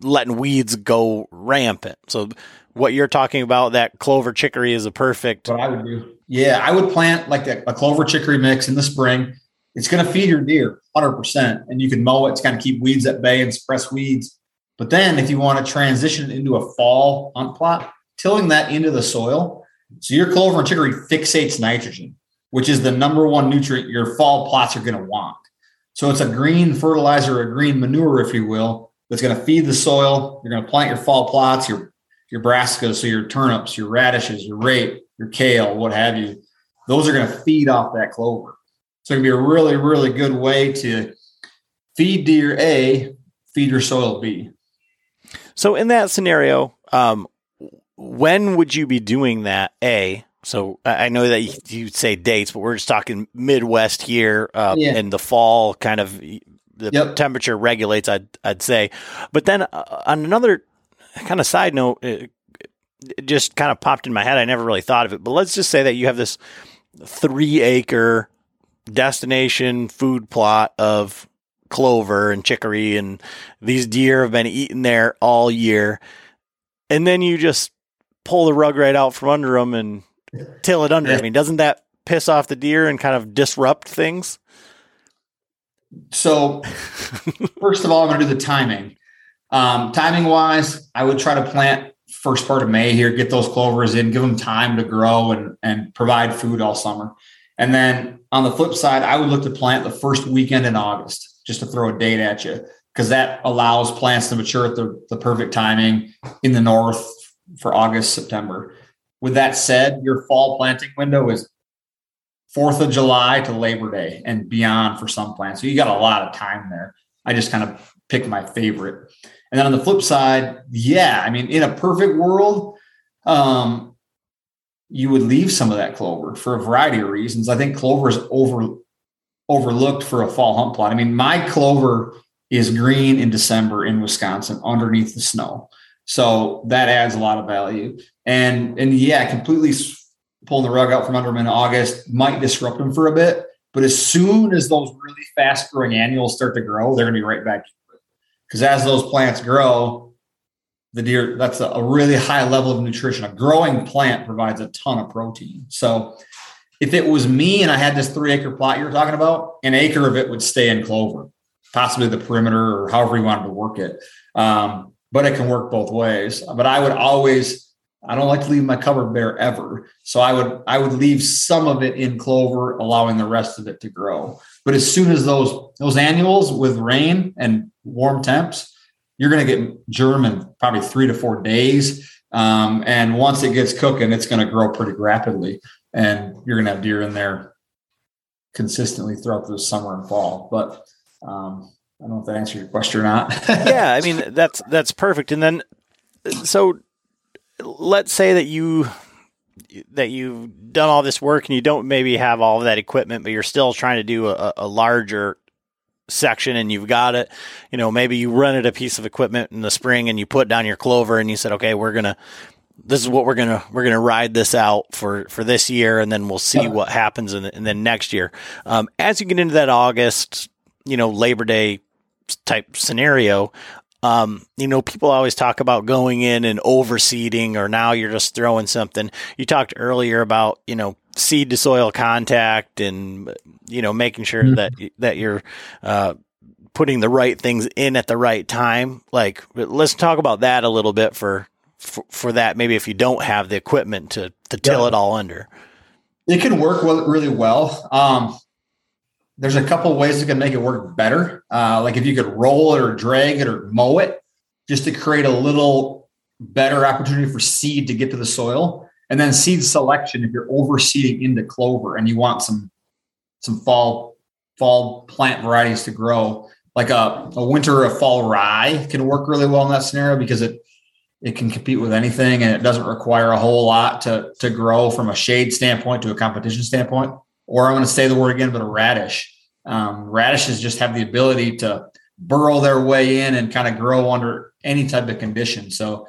letting weeds go rampant. So what you're talking about, that clover chicory is a perfect. What I would do. Yeah, I would plant like a, a clover chicory mix in the spring. It's going to feed your deer 100%. And you can mow it. It's going to keep weeds at bay and suppress weeds. But then if you want to transition into a fall hunt plot, tilling that into the soil. So your clover and chicory fixates nitrogen, which is the number one nutrient your fall plots are going to want. So it's a green fertilizer, a green manure, if you will, that's going to feed the soil. You're going to plant your fall plots, your your brassicas, so your turnips, your radishes, your rape, your kale, what have you. Those are going to feed off that clover. So it can be a really, really good way to feed deer A, feed your soil B. So in that scenario, um, when would you be doing that? A. So I know that you, say dates, but we're just talking Midwest here uh, yeah. in the fall, kind of the yep. temperature regulates. I'd I'd say, but then uh, on another kind of side note, it, it just kind of popped in my head. I never really thought of it, but let's just say that you have this three acre destination food plot of clover and chicory, and these deer have been eating there all year, and then you just pull the rug right out from under them and till it under. I mean, doesn't that piss off the deer and kind of disrupt things? So, first of all, I'm going to do the timing. Um, timing wise, I would try to plant first part of May here, get those clovers in, give them time to grow and, and provide food all summer. And then on the flip side, I would look to plant the first weekend in August, just to throw a date at you, because that allows plants to mature at the, the perfect timing in the north for August, September. With that said, your fall planting window is 4th of July to Labor Day and beyond for some plants. So you got a lot of time there. I just kind of picked my favorite. And then on the flip side, yeah, I mean, in a perfect world, um, you would leave some of that clover for a variety of reasons. I think clover is over overlooked for a fall hunt plot. I mean, my clover is green in December in Wisconsin underneath the snow. So that adds a lot of value. And and yeah, completely pulling the rug out from under them in August might disrupt them for a bit. But as soon as those really fast growing annuals start to grow, they're going to be right back. Because as those plants grow, the deer, that's a, a really high level of nutrition. A growing plant provides a ton of protein. So if it was me and I had this three acre plot you're talking about, an acre of it would stay in clover, possibly the perimeter or however you wanted to work it. Um, but it can work both ways. But I would always, I don't like to leave my cover bare ever. So I would, I would leave some of it in clover, allowing the rest of it to grow. But as soon as those those annuals with rain and warm temps, you're going to get germ in probably three to four days. Um, and once it gets cooking, it's going to grow pretty rapidly, and you're going to have deer in there consistently throughout the summer and fall. But um, I don't know if that answered your question or not. yeah, I mean that's that's perfect. And then, so let's say that you that you've done all this work and you don't maybe have all of that equipment, but you're still trying to do a, a larger section and you've got it. You know, maybe you rented a piece of equipment in the spring and you put down your clover and you said, okay, we're gonna this is what we're gonna we're gonna ride this out for for this year and then we'll see what happens and then next year. Um, as you get into that August, you know, Labor Day type scenario, um, you know, people always talk about going in and overseeding, or now you're just throwing something. You talked earlier about, you know, seed to soil contact and, you know, making sure mm-hmm. that, that you're, uh, putting the right things in at the right time. Like, let's talk about that a little bit for, for, for that. Maybe if you don't have the equipment to, to till yeah. it all under. It can work well, really well. Um, there's a couple ways that can make it work better. Uh, like if you could roll it or drag it or mow it, just to create a little better opportunity for seed to get to the soil. And then seed selection, if you're overseeding into clover and you want some some fall fall plant varieties to grow, like a, a winter or a fall rye can work really well in that scenario because it it can compete with anything and it doesn't require a whole lot to to grow from a shade standpoint to a competition standpoint. Or I'm going to say the word again, but a radish. Um, radishes just have the ability to burrow their way in and kind of grow under any type of condition. So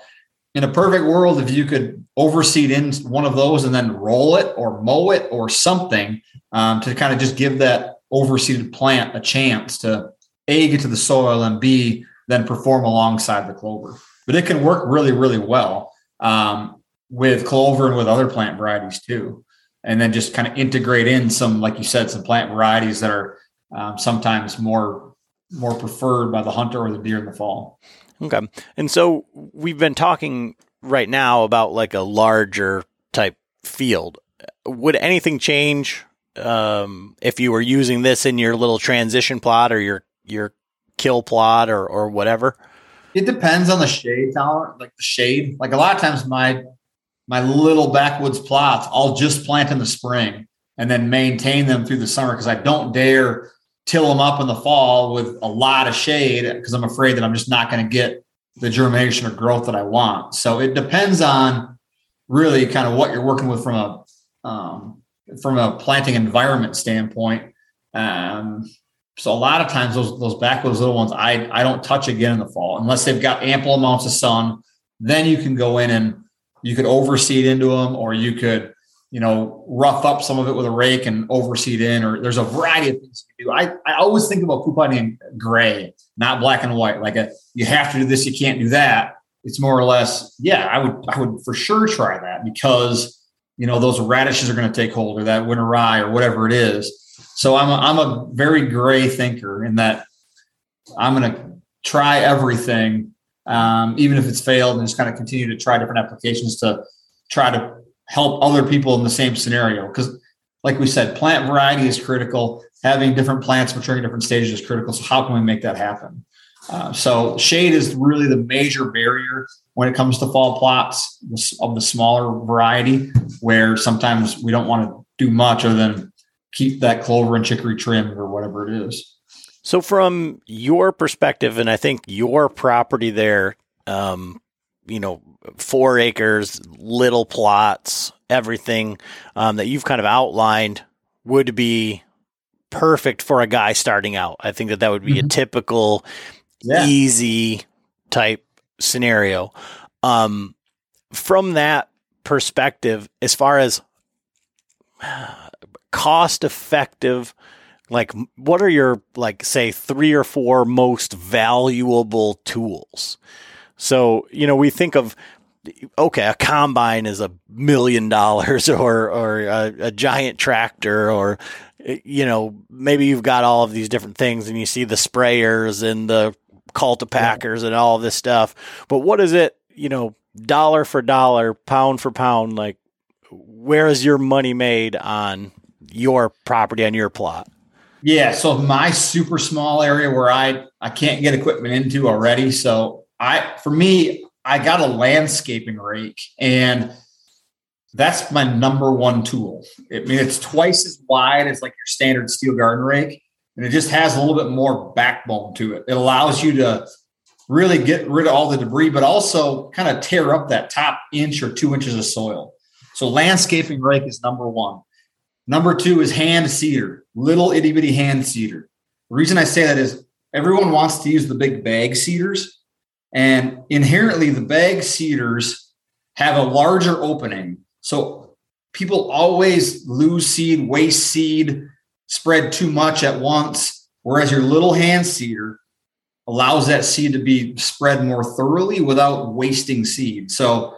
in a perfect world, if you could overseed in one of those and then roll it or mow it or something um, to kind of just give that overseeded plant a chance to A, get to the soil and B, then perform alongside the clover. But it can work really, really well um, with clover and with other plant varieties too. And then just kind of integrate in some, like you said, some plant varieties that are um, sometimes more more preferred by the hunter or the deer in the fall. Okay. And so we've been talking right now about like a larger type field. Would anything change um, if you were using this in your little transition plot or your your kill plot or or whatever? It depends on the shade tolerant, like the shade. Like a lot of times my my little backwoods plots, I'll just plant in the spring and then maintain them through the summer because I don't dare till them up in the fall with a lot of shade because I'm afraid that I'm just not going to get the germination or growth that I want. So it depends on really kind of what you're working with from a um, from a planting environment standpoint. Um, so a lot of times those those backwoods little ones I I don't touch again in the fall unless they've got ample amounts of sun. Then you can go in and you could overseed into them, or you could you know, rough up some of it with a rake and overseed in, or there's a variety of things you do. I, I always think about couponing in gray, not black and white. Like a, you have to do this, you can't do that. It's more or less, yeah, I would, I would for sure try that because, you know, those radishes are going to take hold or that winter rye or whatever it is. So I'm a, I'm a very gray thinker in that I'm going to try everything, um, even if it's failed and just kind of continue to try different applications to try to help other people in the same scenario. Because, like we said, plant variety is critical. Having different plants maturing different stages is critical. So, how can we make that happen? Uh, so, shade is really the major barrier when it comes to fall plots of the smaller variety, where sometimes we don't want to do much other than keep that clover and chicory trimmed or whatever it is. So, from your perspective, and I think your property there, um, you know, four acres, little plots, everything um, that you've kind of outlined would be perfect for a guy starting out. I think that that would be mm-hmm. a typical yeah. easy type scenario. Um, from that perspective, as far as cost effective, like what are your like say three or four most valuable tools? So, you know, we think of okay, a combine is a million dollars or or a, a, giant tractor or eh, you know, maybe you've got all of these different things and you see the sprayers and the cultipackers yeah. and all this stuff. But what is it, you know, dollar for dollar, pound for pound, like where is your money made on your property on your plot? Yeah, so my super small area where I I can't get equipment into already. So I for me, I got a landscaping rake and that's my number one tool. I mean, it's twice as wide as like your standard steel garden rake, and it just has a little bit more backbone to it. It allows you to really get rid of all the debris, but also kind of tear up that top inch or two inches of soil. So, landscaping rake is number one. Number two is hand seeder, little itty bitty hand seeder. The reason I say that is everyone wants to use the big bag seeders and inherently, the bag seeders have a larger opening. So people always lose seed, waste seed, spread too much at once. Whereas your little hand seeder allows that seed to be spread more thoroughly without wasting seed. So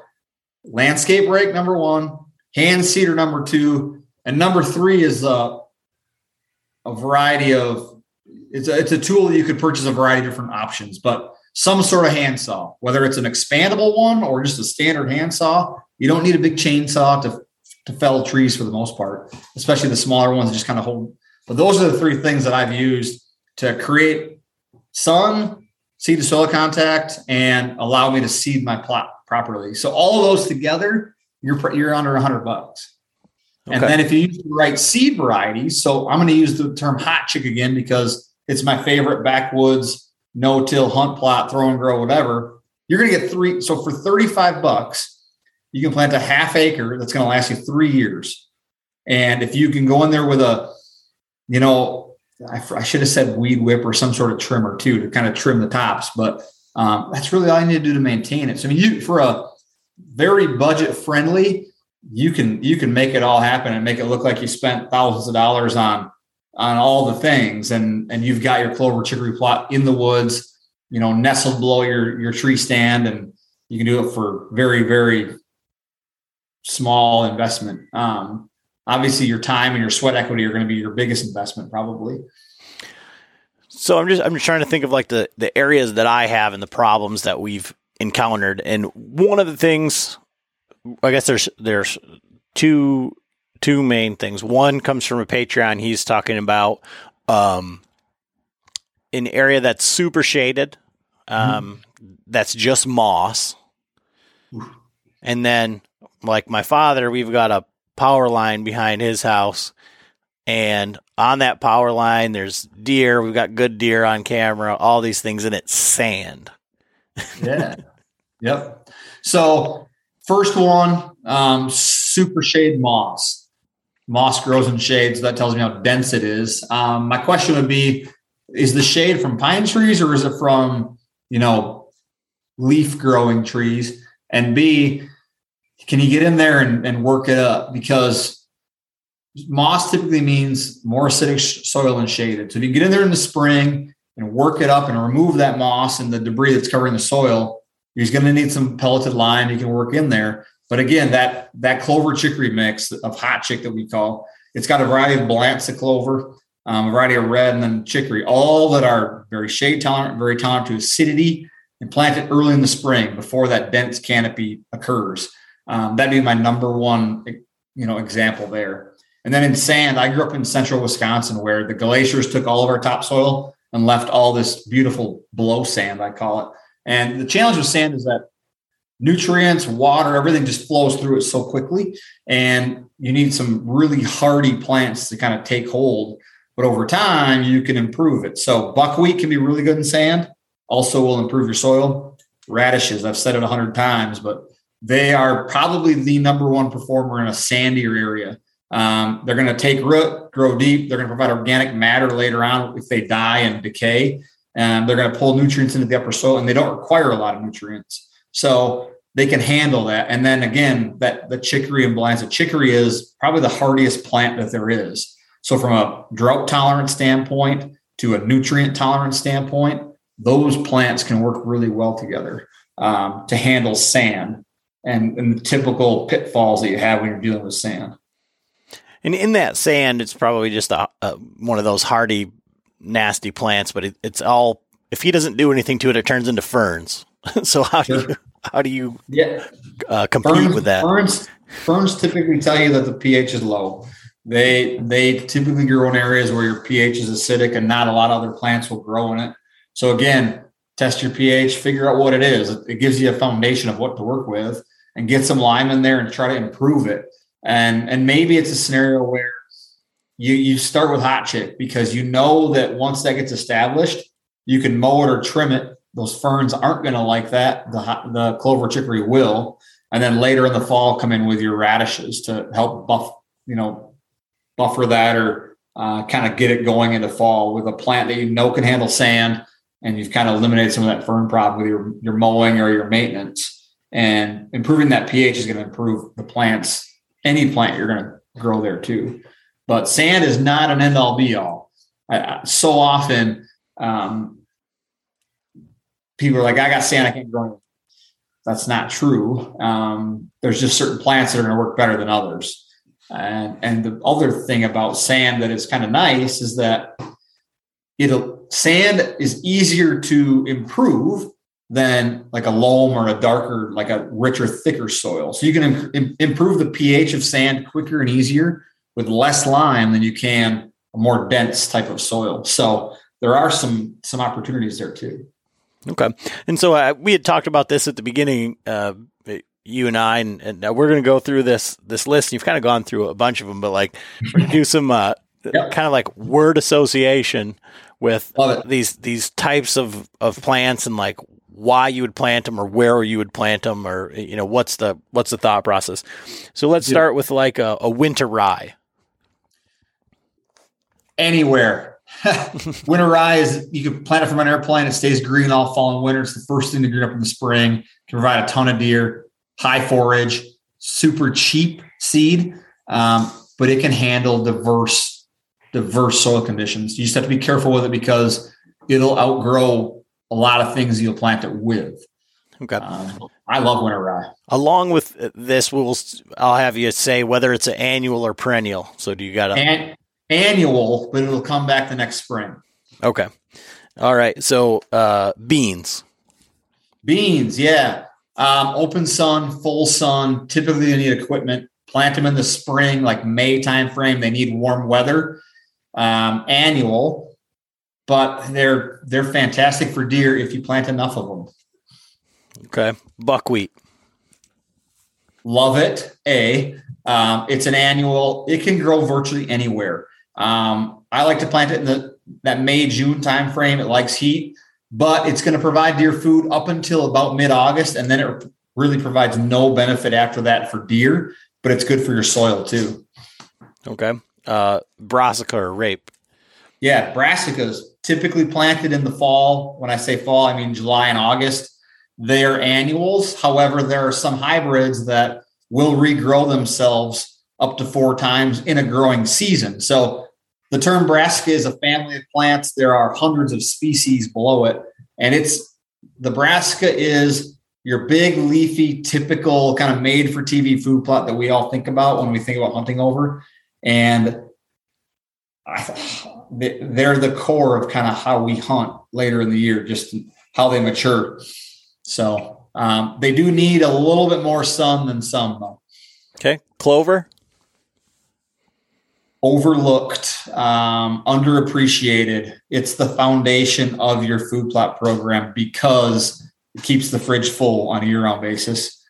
landscape rake number one, hand seeder number two, and number three is a, a variety of it's a, it's a tool that you could purchase a variety of different options, but some sort of handsaw, whether it's an expandable one or just a standard handsaw. You don't need a big chainsaw to, to fell trees for the most part, especially the smaller ones that just kind of hold. But those are the three things that I've used to create sun, seed to soil contact, and allow me to seed my plot properly. So all of those together, you're you're under a hundred bucks. Okay. And then if you use the right seed variety, so I'm going to use the term hot chick again because it's my favorite backwoods no till hunt plot, throw and grow, whatever. You're going to get three. So for 35 bucks, you can plant a half acre that's going to last you three years. And if you can go in there with a, you know, I, I should have said weed whip or some sort of trimmer too to kind of trim the tops, but um, that's really all you need to do to maintain it. So I mean, you for a very budget friendly, you can you can make it all happen and make it look like you spent thousands of dollars on on all the things. And and you've got your clover chicory plot in the woods you know nestled below your your tree stand. And you can do it for very very small investment. Um, obviously your time and your sweat equity are going to be your biggest investment probably. So i'm just i'm just trying to think of like the the areas that i have and the problems that we've encountered. And one of the things i guess there's there's two two main things. One comes from a Patreon. He's talking about um, an area that's super shaded, um, mm. that's just moss. And then, like my father, we've got a power line behind his house. And on that power line, there's deer. We've got good deer on camera, all these things, and it's sand. yeah. Yep. So, first one, um, super shade moss moss grows in shade, so that tells me how dense it is. Um, my question would be: Is the shade from pine trees, or is it from you know leaf growing trees? And B, can you get in there and, and work it up? Because moss typically means more acidic soil and shaded. So if you get in there in the spring and work it up and remove that moss and the debris that's covering the soil, you're going to need some pelleted lime you can work in there. But again, that that clover chicory mix of hot chick that we call, it's got a variety of Balansa clover, um, a variety of red, and then chicory, all that are very shade tolerant, very tolerant to acidity, and planted early in the spring before that dense canopy occurs. Um, that'd be my number one, you know, example there. And then in sand, I grew up in central Wisconsin where the glaciers took all of our topsoil and left all this beautiful blow sand, I call it. And the challenge with sand is that nutrients, water, everything just flows through it so quickly. And you need some really hardy plants to kind of take hold. But over time, you can improve it. So buckwheat can be really good in sand, also will improve your soil. Radishes, I've said it a hundred times, but they are probably the number one performer in a sandier area. Um, they're going to take root, grow deep. They're going to provide organic matter later on if they die and decay. And they're going to pull nutrients into the upper soil, and they don't require a lot of nutrients. So they can handle that. And then again, that the chicory and Balansa chicory is probably the hardiest plant that there is. So from a drought tolerance standpoint to a nutrient tolerance standpoint, those plants can work really well together um, to handle sand and, and the typical pitfalls that you have when you're dealing with sand. And in that sand, it's probably just a, a one of those hardy, nasty plants. But it, it's all if he doesn't do anything to it, it turns into ferns. so how sure. do you how do you yeah uh, compete ferns, with that? Ferns ferns typically tell you that the pH is low. They they typically grow in areas where your pH is acidic and not a lot of other plants will grow in it. So again, test your pH, figure out what it is. It gives you a foundation of what to work with, and get some lime in there and try to improve it. And and maybe it's a scenario where you you start with hot chick because you know that once that gets established, you can mow it or trim it those ferns aren't going to like that. The, the clover chicory will. And then later in the fall, come in with your radishes to help buff, you know, buffer that or uh, kind of get it going into fall with a plant that you know can handle sand. And you've kind of eliminated some of that fern problem with your, your mowing or your maintenance. And improving that pH is going to improve the plants, any plant you're going to grow there too. But sand is not an end all be all. So often, um, people are like, I got sand, I can't grow anything. That's not true. Um, there's just certain plants that are going to work better than others. And, and the other thing about sand that is kind of nice is that it'll sand is easier to improve than like a loam or a darker, like a richer, thicker soil. So you can Im- improve the pH of sand quicker and easier with less lime than you can a more dense type of soil. So there are some some opportunities there too. Okay. And so uh, we had talked about this at the beginning, uh, you and I, and, and we're going to go through this this list. You've kind of gone through a bunch of them, but like do some uh, yep. kind of like word association with these these types of of plants and like why you would plant them or where you would plant them or you know what's the what's the thought process. So let's start with like a, a winter rye. Anywhere winter rye is you can plant it from an airplane. It stays green all fall and winter. It's the first thing to green up in the spring. Can provide a ton of deer, high forage, super cheap seed, um, but it can handle diverse diverse soil conditions. You just have to be careful with it because it'll outgrow a lot of things you'll plant it with. Okay. Um, I love winter rye. Along with this, we'll I'll have you say whether it's an annual or perennial. So do you got a annual, but it'll come back the next spring. Okay. All right. So uh, beans. Beans, yeah. Um, open sun, full sun. Typically, they need equipment. Plant them in the spring, like May time frame. They need warm weather. Um, annual, but they're they're fantastic for deer if you plant enough of them. Okay, buckwheat. Love it. A. Um, it's an annual. It can grow virtually anywhere. Um, I like to plant it in the that May June time frame. It likes heat, but it's going to provide deer food up until about mid August, and then it really provides no benefit after that for deer. But it's good for your soil too. Okay, uh, brassica or rape. Yeah, brassicas typically planted in the fall. When I say fall, I mean July and August. They're annuals. However, there are some hybrids that will regrow themselves up to four times in a growing season. So the term brassica is a family of plants. There are hundreds of species below it. And it's the brassica is your big, leafy, typical kind of made for TV food plot that we all think about when we think about hunting over. And they're the core of kind of how we hunt later in the year, just how they mature. So um, they do need a little bit more sun than some, though. Okay. Clover? Overlooked, um, underappreciated. It's the foundation of your food plot program because it keeps the fridge full on a year round basis.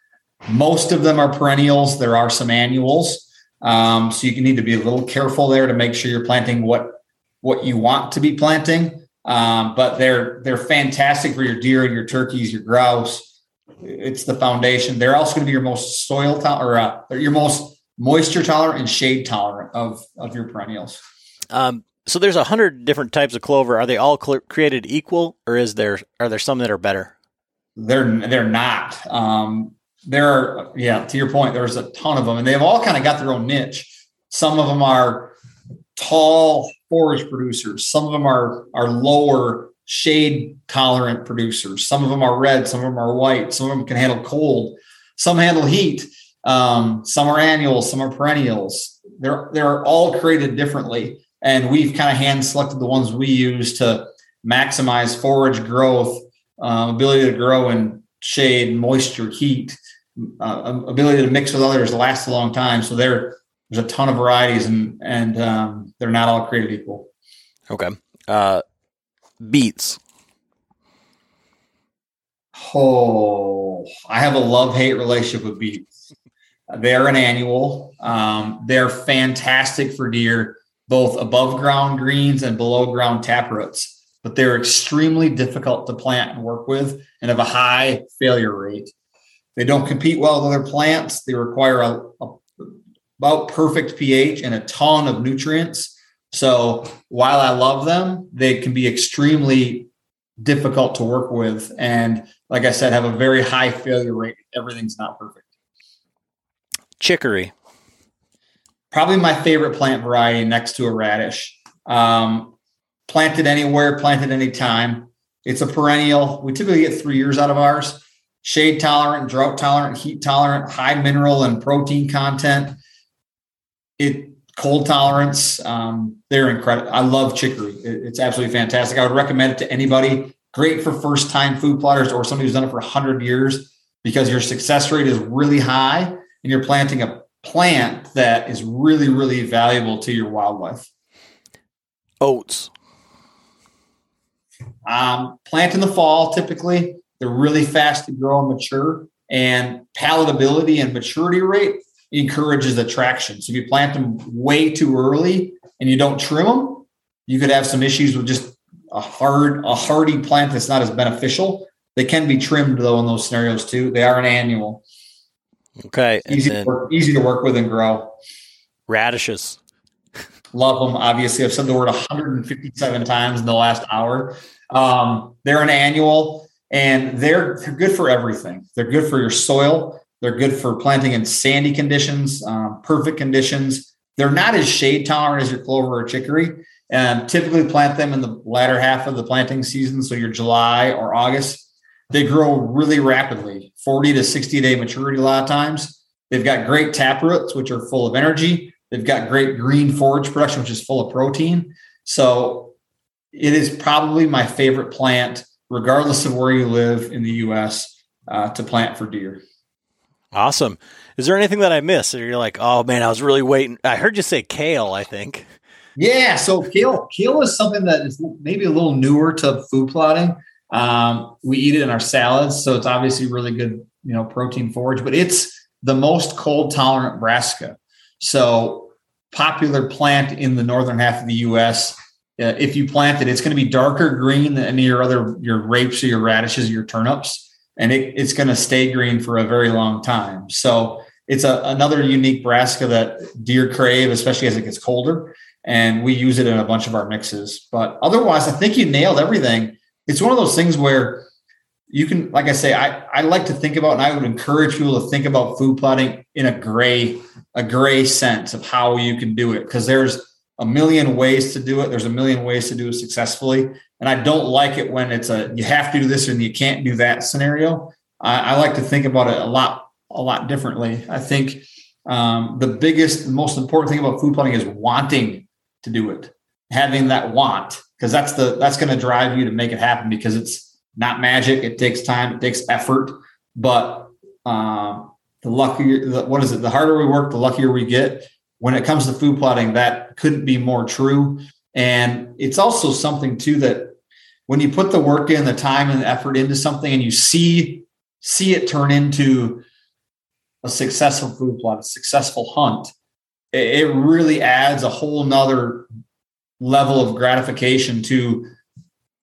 Most of them are perennials, there are some annuals. Um, so you need to be a little careful there to make sure you're planting what what you want to be planting. Um, but they're they're fantastic for your deer and your turkeys, your grouse. It's the foundation. They're also going to be your most soil to- or uh, your most moisture tolerant and shade tolerant of of your perennials. Um, so there's a hundred different types of clover. Are they all cl- created equal, or is there are there some that are better? They're they're not. Um, there are yeah. To your point, there's a ton of them, and they've all kind of got their own niche. Some of them are tall forage producers. Some of them are are lower shade tolerant producers. Some of them are red. Some of them are white. Some of them can handle cold. Some handle heat. Um, some are annuals, some are perennials. They're they're all created differently, and we've kind of hand selected the ones we use to maximize forage growth, um, ability to grow in shade, moisture, heat, uh, ability to mix with others, last a long time. So there, there's a ton of varieties, and and um, they're not all created equal. Okay, uh, beets. Oh, I have a love hate relationship with beets. They're an annual. Um, they're fantastic for deer, both above ground greens and below ground taproots, but they're extremely difficult to plant and work with and have a high failure rate. They don't compete well with other plants. They require a, a about perfect pH and a ton of nutrients. So while I love them, they can be extremely difficult to work with. And like I said, have a very high failure rate. Everything's not perfect. Chicory. Probably my favorite plant variety next to a radish. Um, planted anywhere, planted anytime. It's a perennial. We typically get three years out of ours. Shade tolerant, drought tolerant, heat tolerant, high mineral and protein content. It cold tolerance. Um, they're incredible. I love chicory. It, it's absolutely fantastic. I would recommend it to anybody. Great for first time food plotters or somebody who's done it for 100 years because your success rate is really high and you're planting a plant that is really, really valuable to your wildlife. Oats. Um, plant in the fall, typically, they're really fast to grow and mature, and palatability and maturity rate encourages attraction. So if you plant them way too early and you don't trim them, you could have some issues with just a hard, a hardy plant that's not as beneficial. They can be trimmed though in those scenarios too. They are an annual. Okay. Easy, to work, easy to work with and grow. Radishes. Love them. Obviously, I've said the word 157 times in the last hour. Um, they're an annual and they're, they're good for everything. They're good for your soil. They're good for planting in sandy conditions, um, perfect conditions. They're not as shade tolerant as your clover or chicory. And typically plant them in the latter half of the planting season. So your July or August. They grow really rapidly, 40 to 60 day maturity a lot of times. They've got great tap roots, which are full of energy. They've got great green forage production, which is full of protein. So it is probably my favorite plant, regardless of where you live in the US, uh, to plant for deer. Awesome. Is there anything that I missed? Or you're like, oh man, I was really waiting. I heard you say kale, I think. Yeah, so kale kale is something that is maybe a little newer to food plotting. Um, we eat it in our salads, so it's obviously really good, you know, protein forage. But it's the most cold tolerant brassica. So popular plant in the northern half of the U.S. Uh, if you plant it, it's going to be darker green than any of your other your rapes or your radishes or your turnips, and it, it's going to stay green for a very long time. So it's a, another unique brassica that deer crave, especially as it gets colder and we use it in a bunch of our mixes. But otherwise, I think you nailed everything. It's one of those things where you can, like I say, I, I like to think about, and I would encourage people to think about food plotting in a gray, a gray sense of how you can do it. Because there's a million ways to do it. There's a million ways to do it successfully. And I don't like it when it's a you have to do this and you can't do that scenario. I, I like to think about it a lot, a lot differently. I think um, the biggest, most important thing about food plotting is wanting to do it having that want because that's the that's going to drive you to make it happen because it's not magic. It takes time. It takes effort. But um, the luckier the, what is it? The harder we work the luckier we get. When it comes to food plotting that couldn't be more true. And it's also something too that when you put the work in the time and the effort into something and you see see it turn into a successful food plot a successful hunt it really adds a whole nother level of gratification to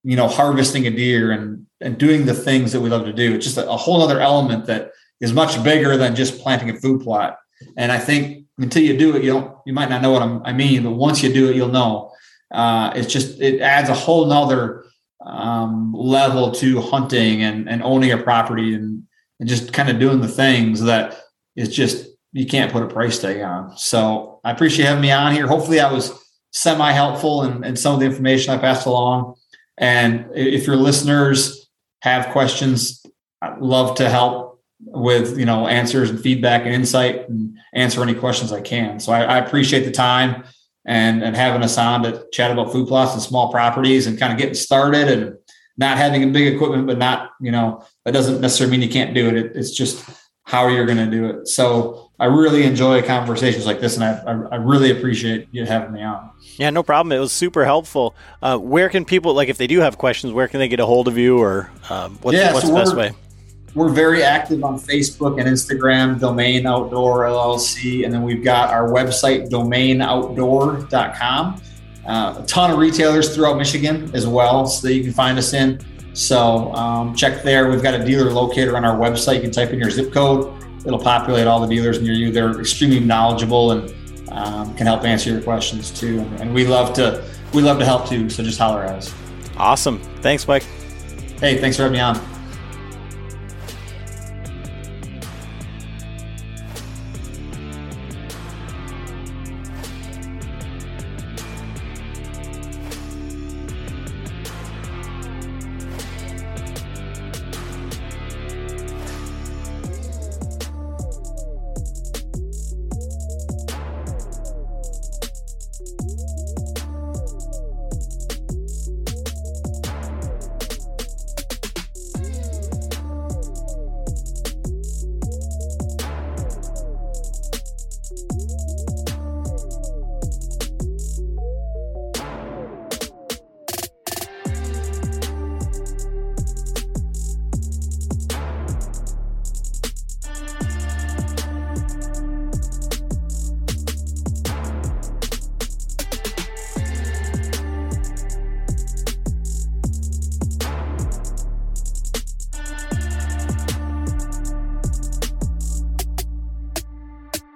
you know harvesting a deer and and doing the things that we love to do it's just a, a whole other element that is much bigger than just planting a food plot and i think until you do it you don't you might not know what I'm, i mean but once you do it you'll know uh, it's just it adds a whole nother um, level to hunting and, and owning a property and, and just kind of doing the things that is just you can't put a price tag on. So I appreciate having me on here. Hopefully, I was semi helpful in some of the information I passed along. And if your listeners have questions, I'd love to help with you know answers and feedback and insight and answer any questions I can. So I, I appreciate the time and and having us on to chat about food plots and small properties and kind of getting started and not having a big equipment, but not you know that doesn't necessarily mean you can't do it. it it's just how you're going to do it. So I really enjoy conversations like this, and I, I, really appreciate you having me on. Yeah, no problem. It was super helpful. Uh, where can people, like, if they do have questions, where can they get a hold of you, or um, what's, yeah, what's so the best way? We're very active on Facebook and Instagram, Domain Outdoor LLC, and then we've got our website, domainoutdoor.com. Uh, a ton of retailers throughout Michigan as well, so that you can find us in. So um, check there. We've got a dealer locator on our website. You can type in your zip code. It'll populate all the dealers near you. They're extremely knowledgeable and um, can help answer your questions too. And, and we love to we love to help too. So just holler at us. Awesome. Thanks, Mike. Hey, thanks for having me on.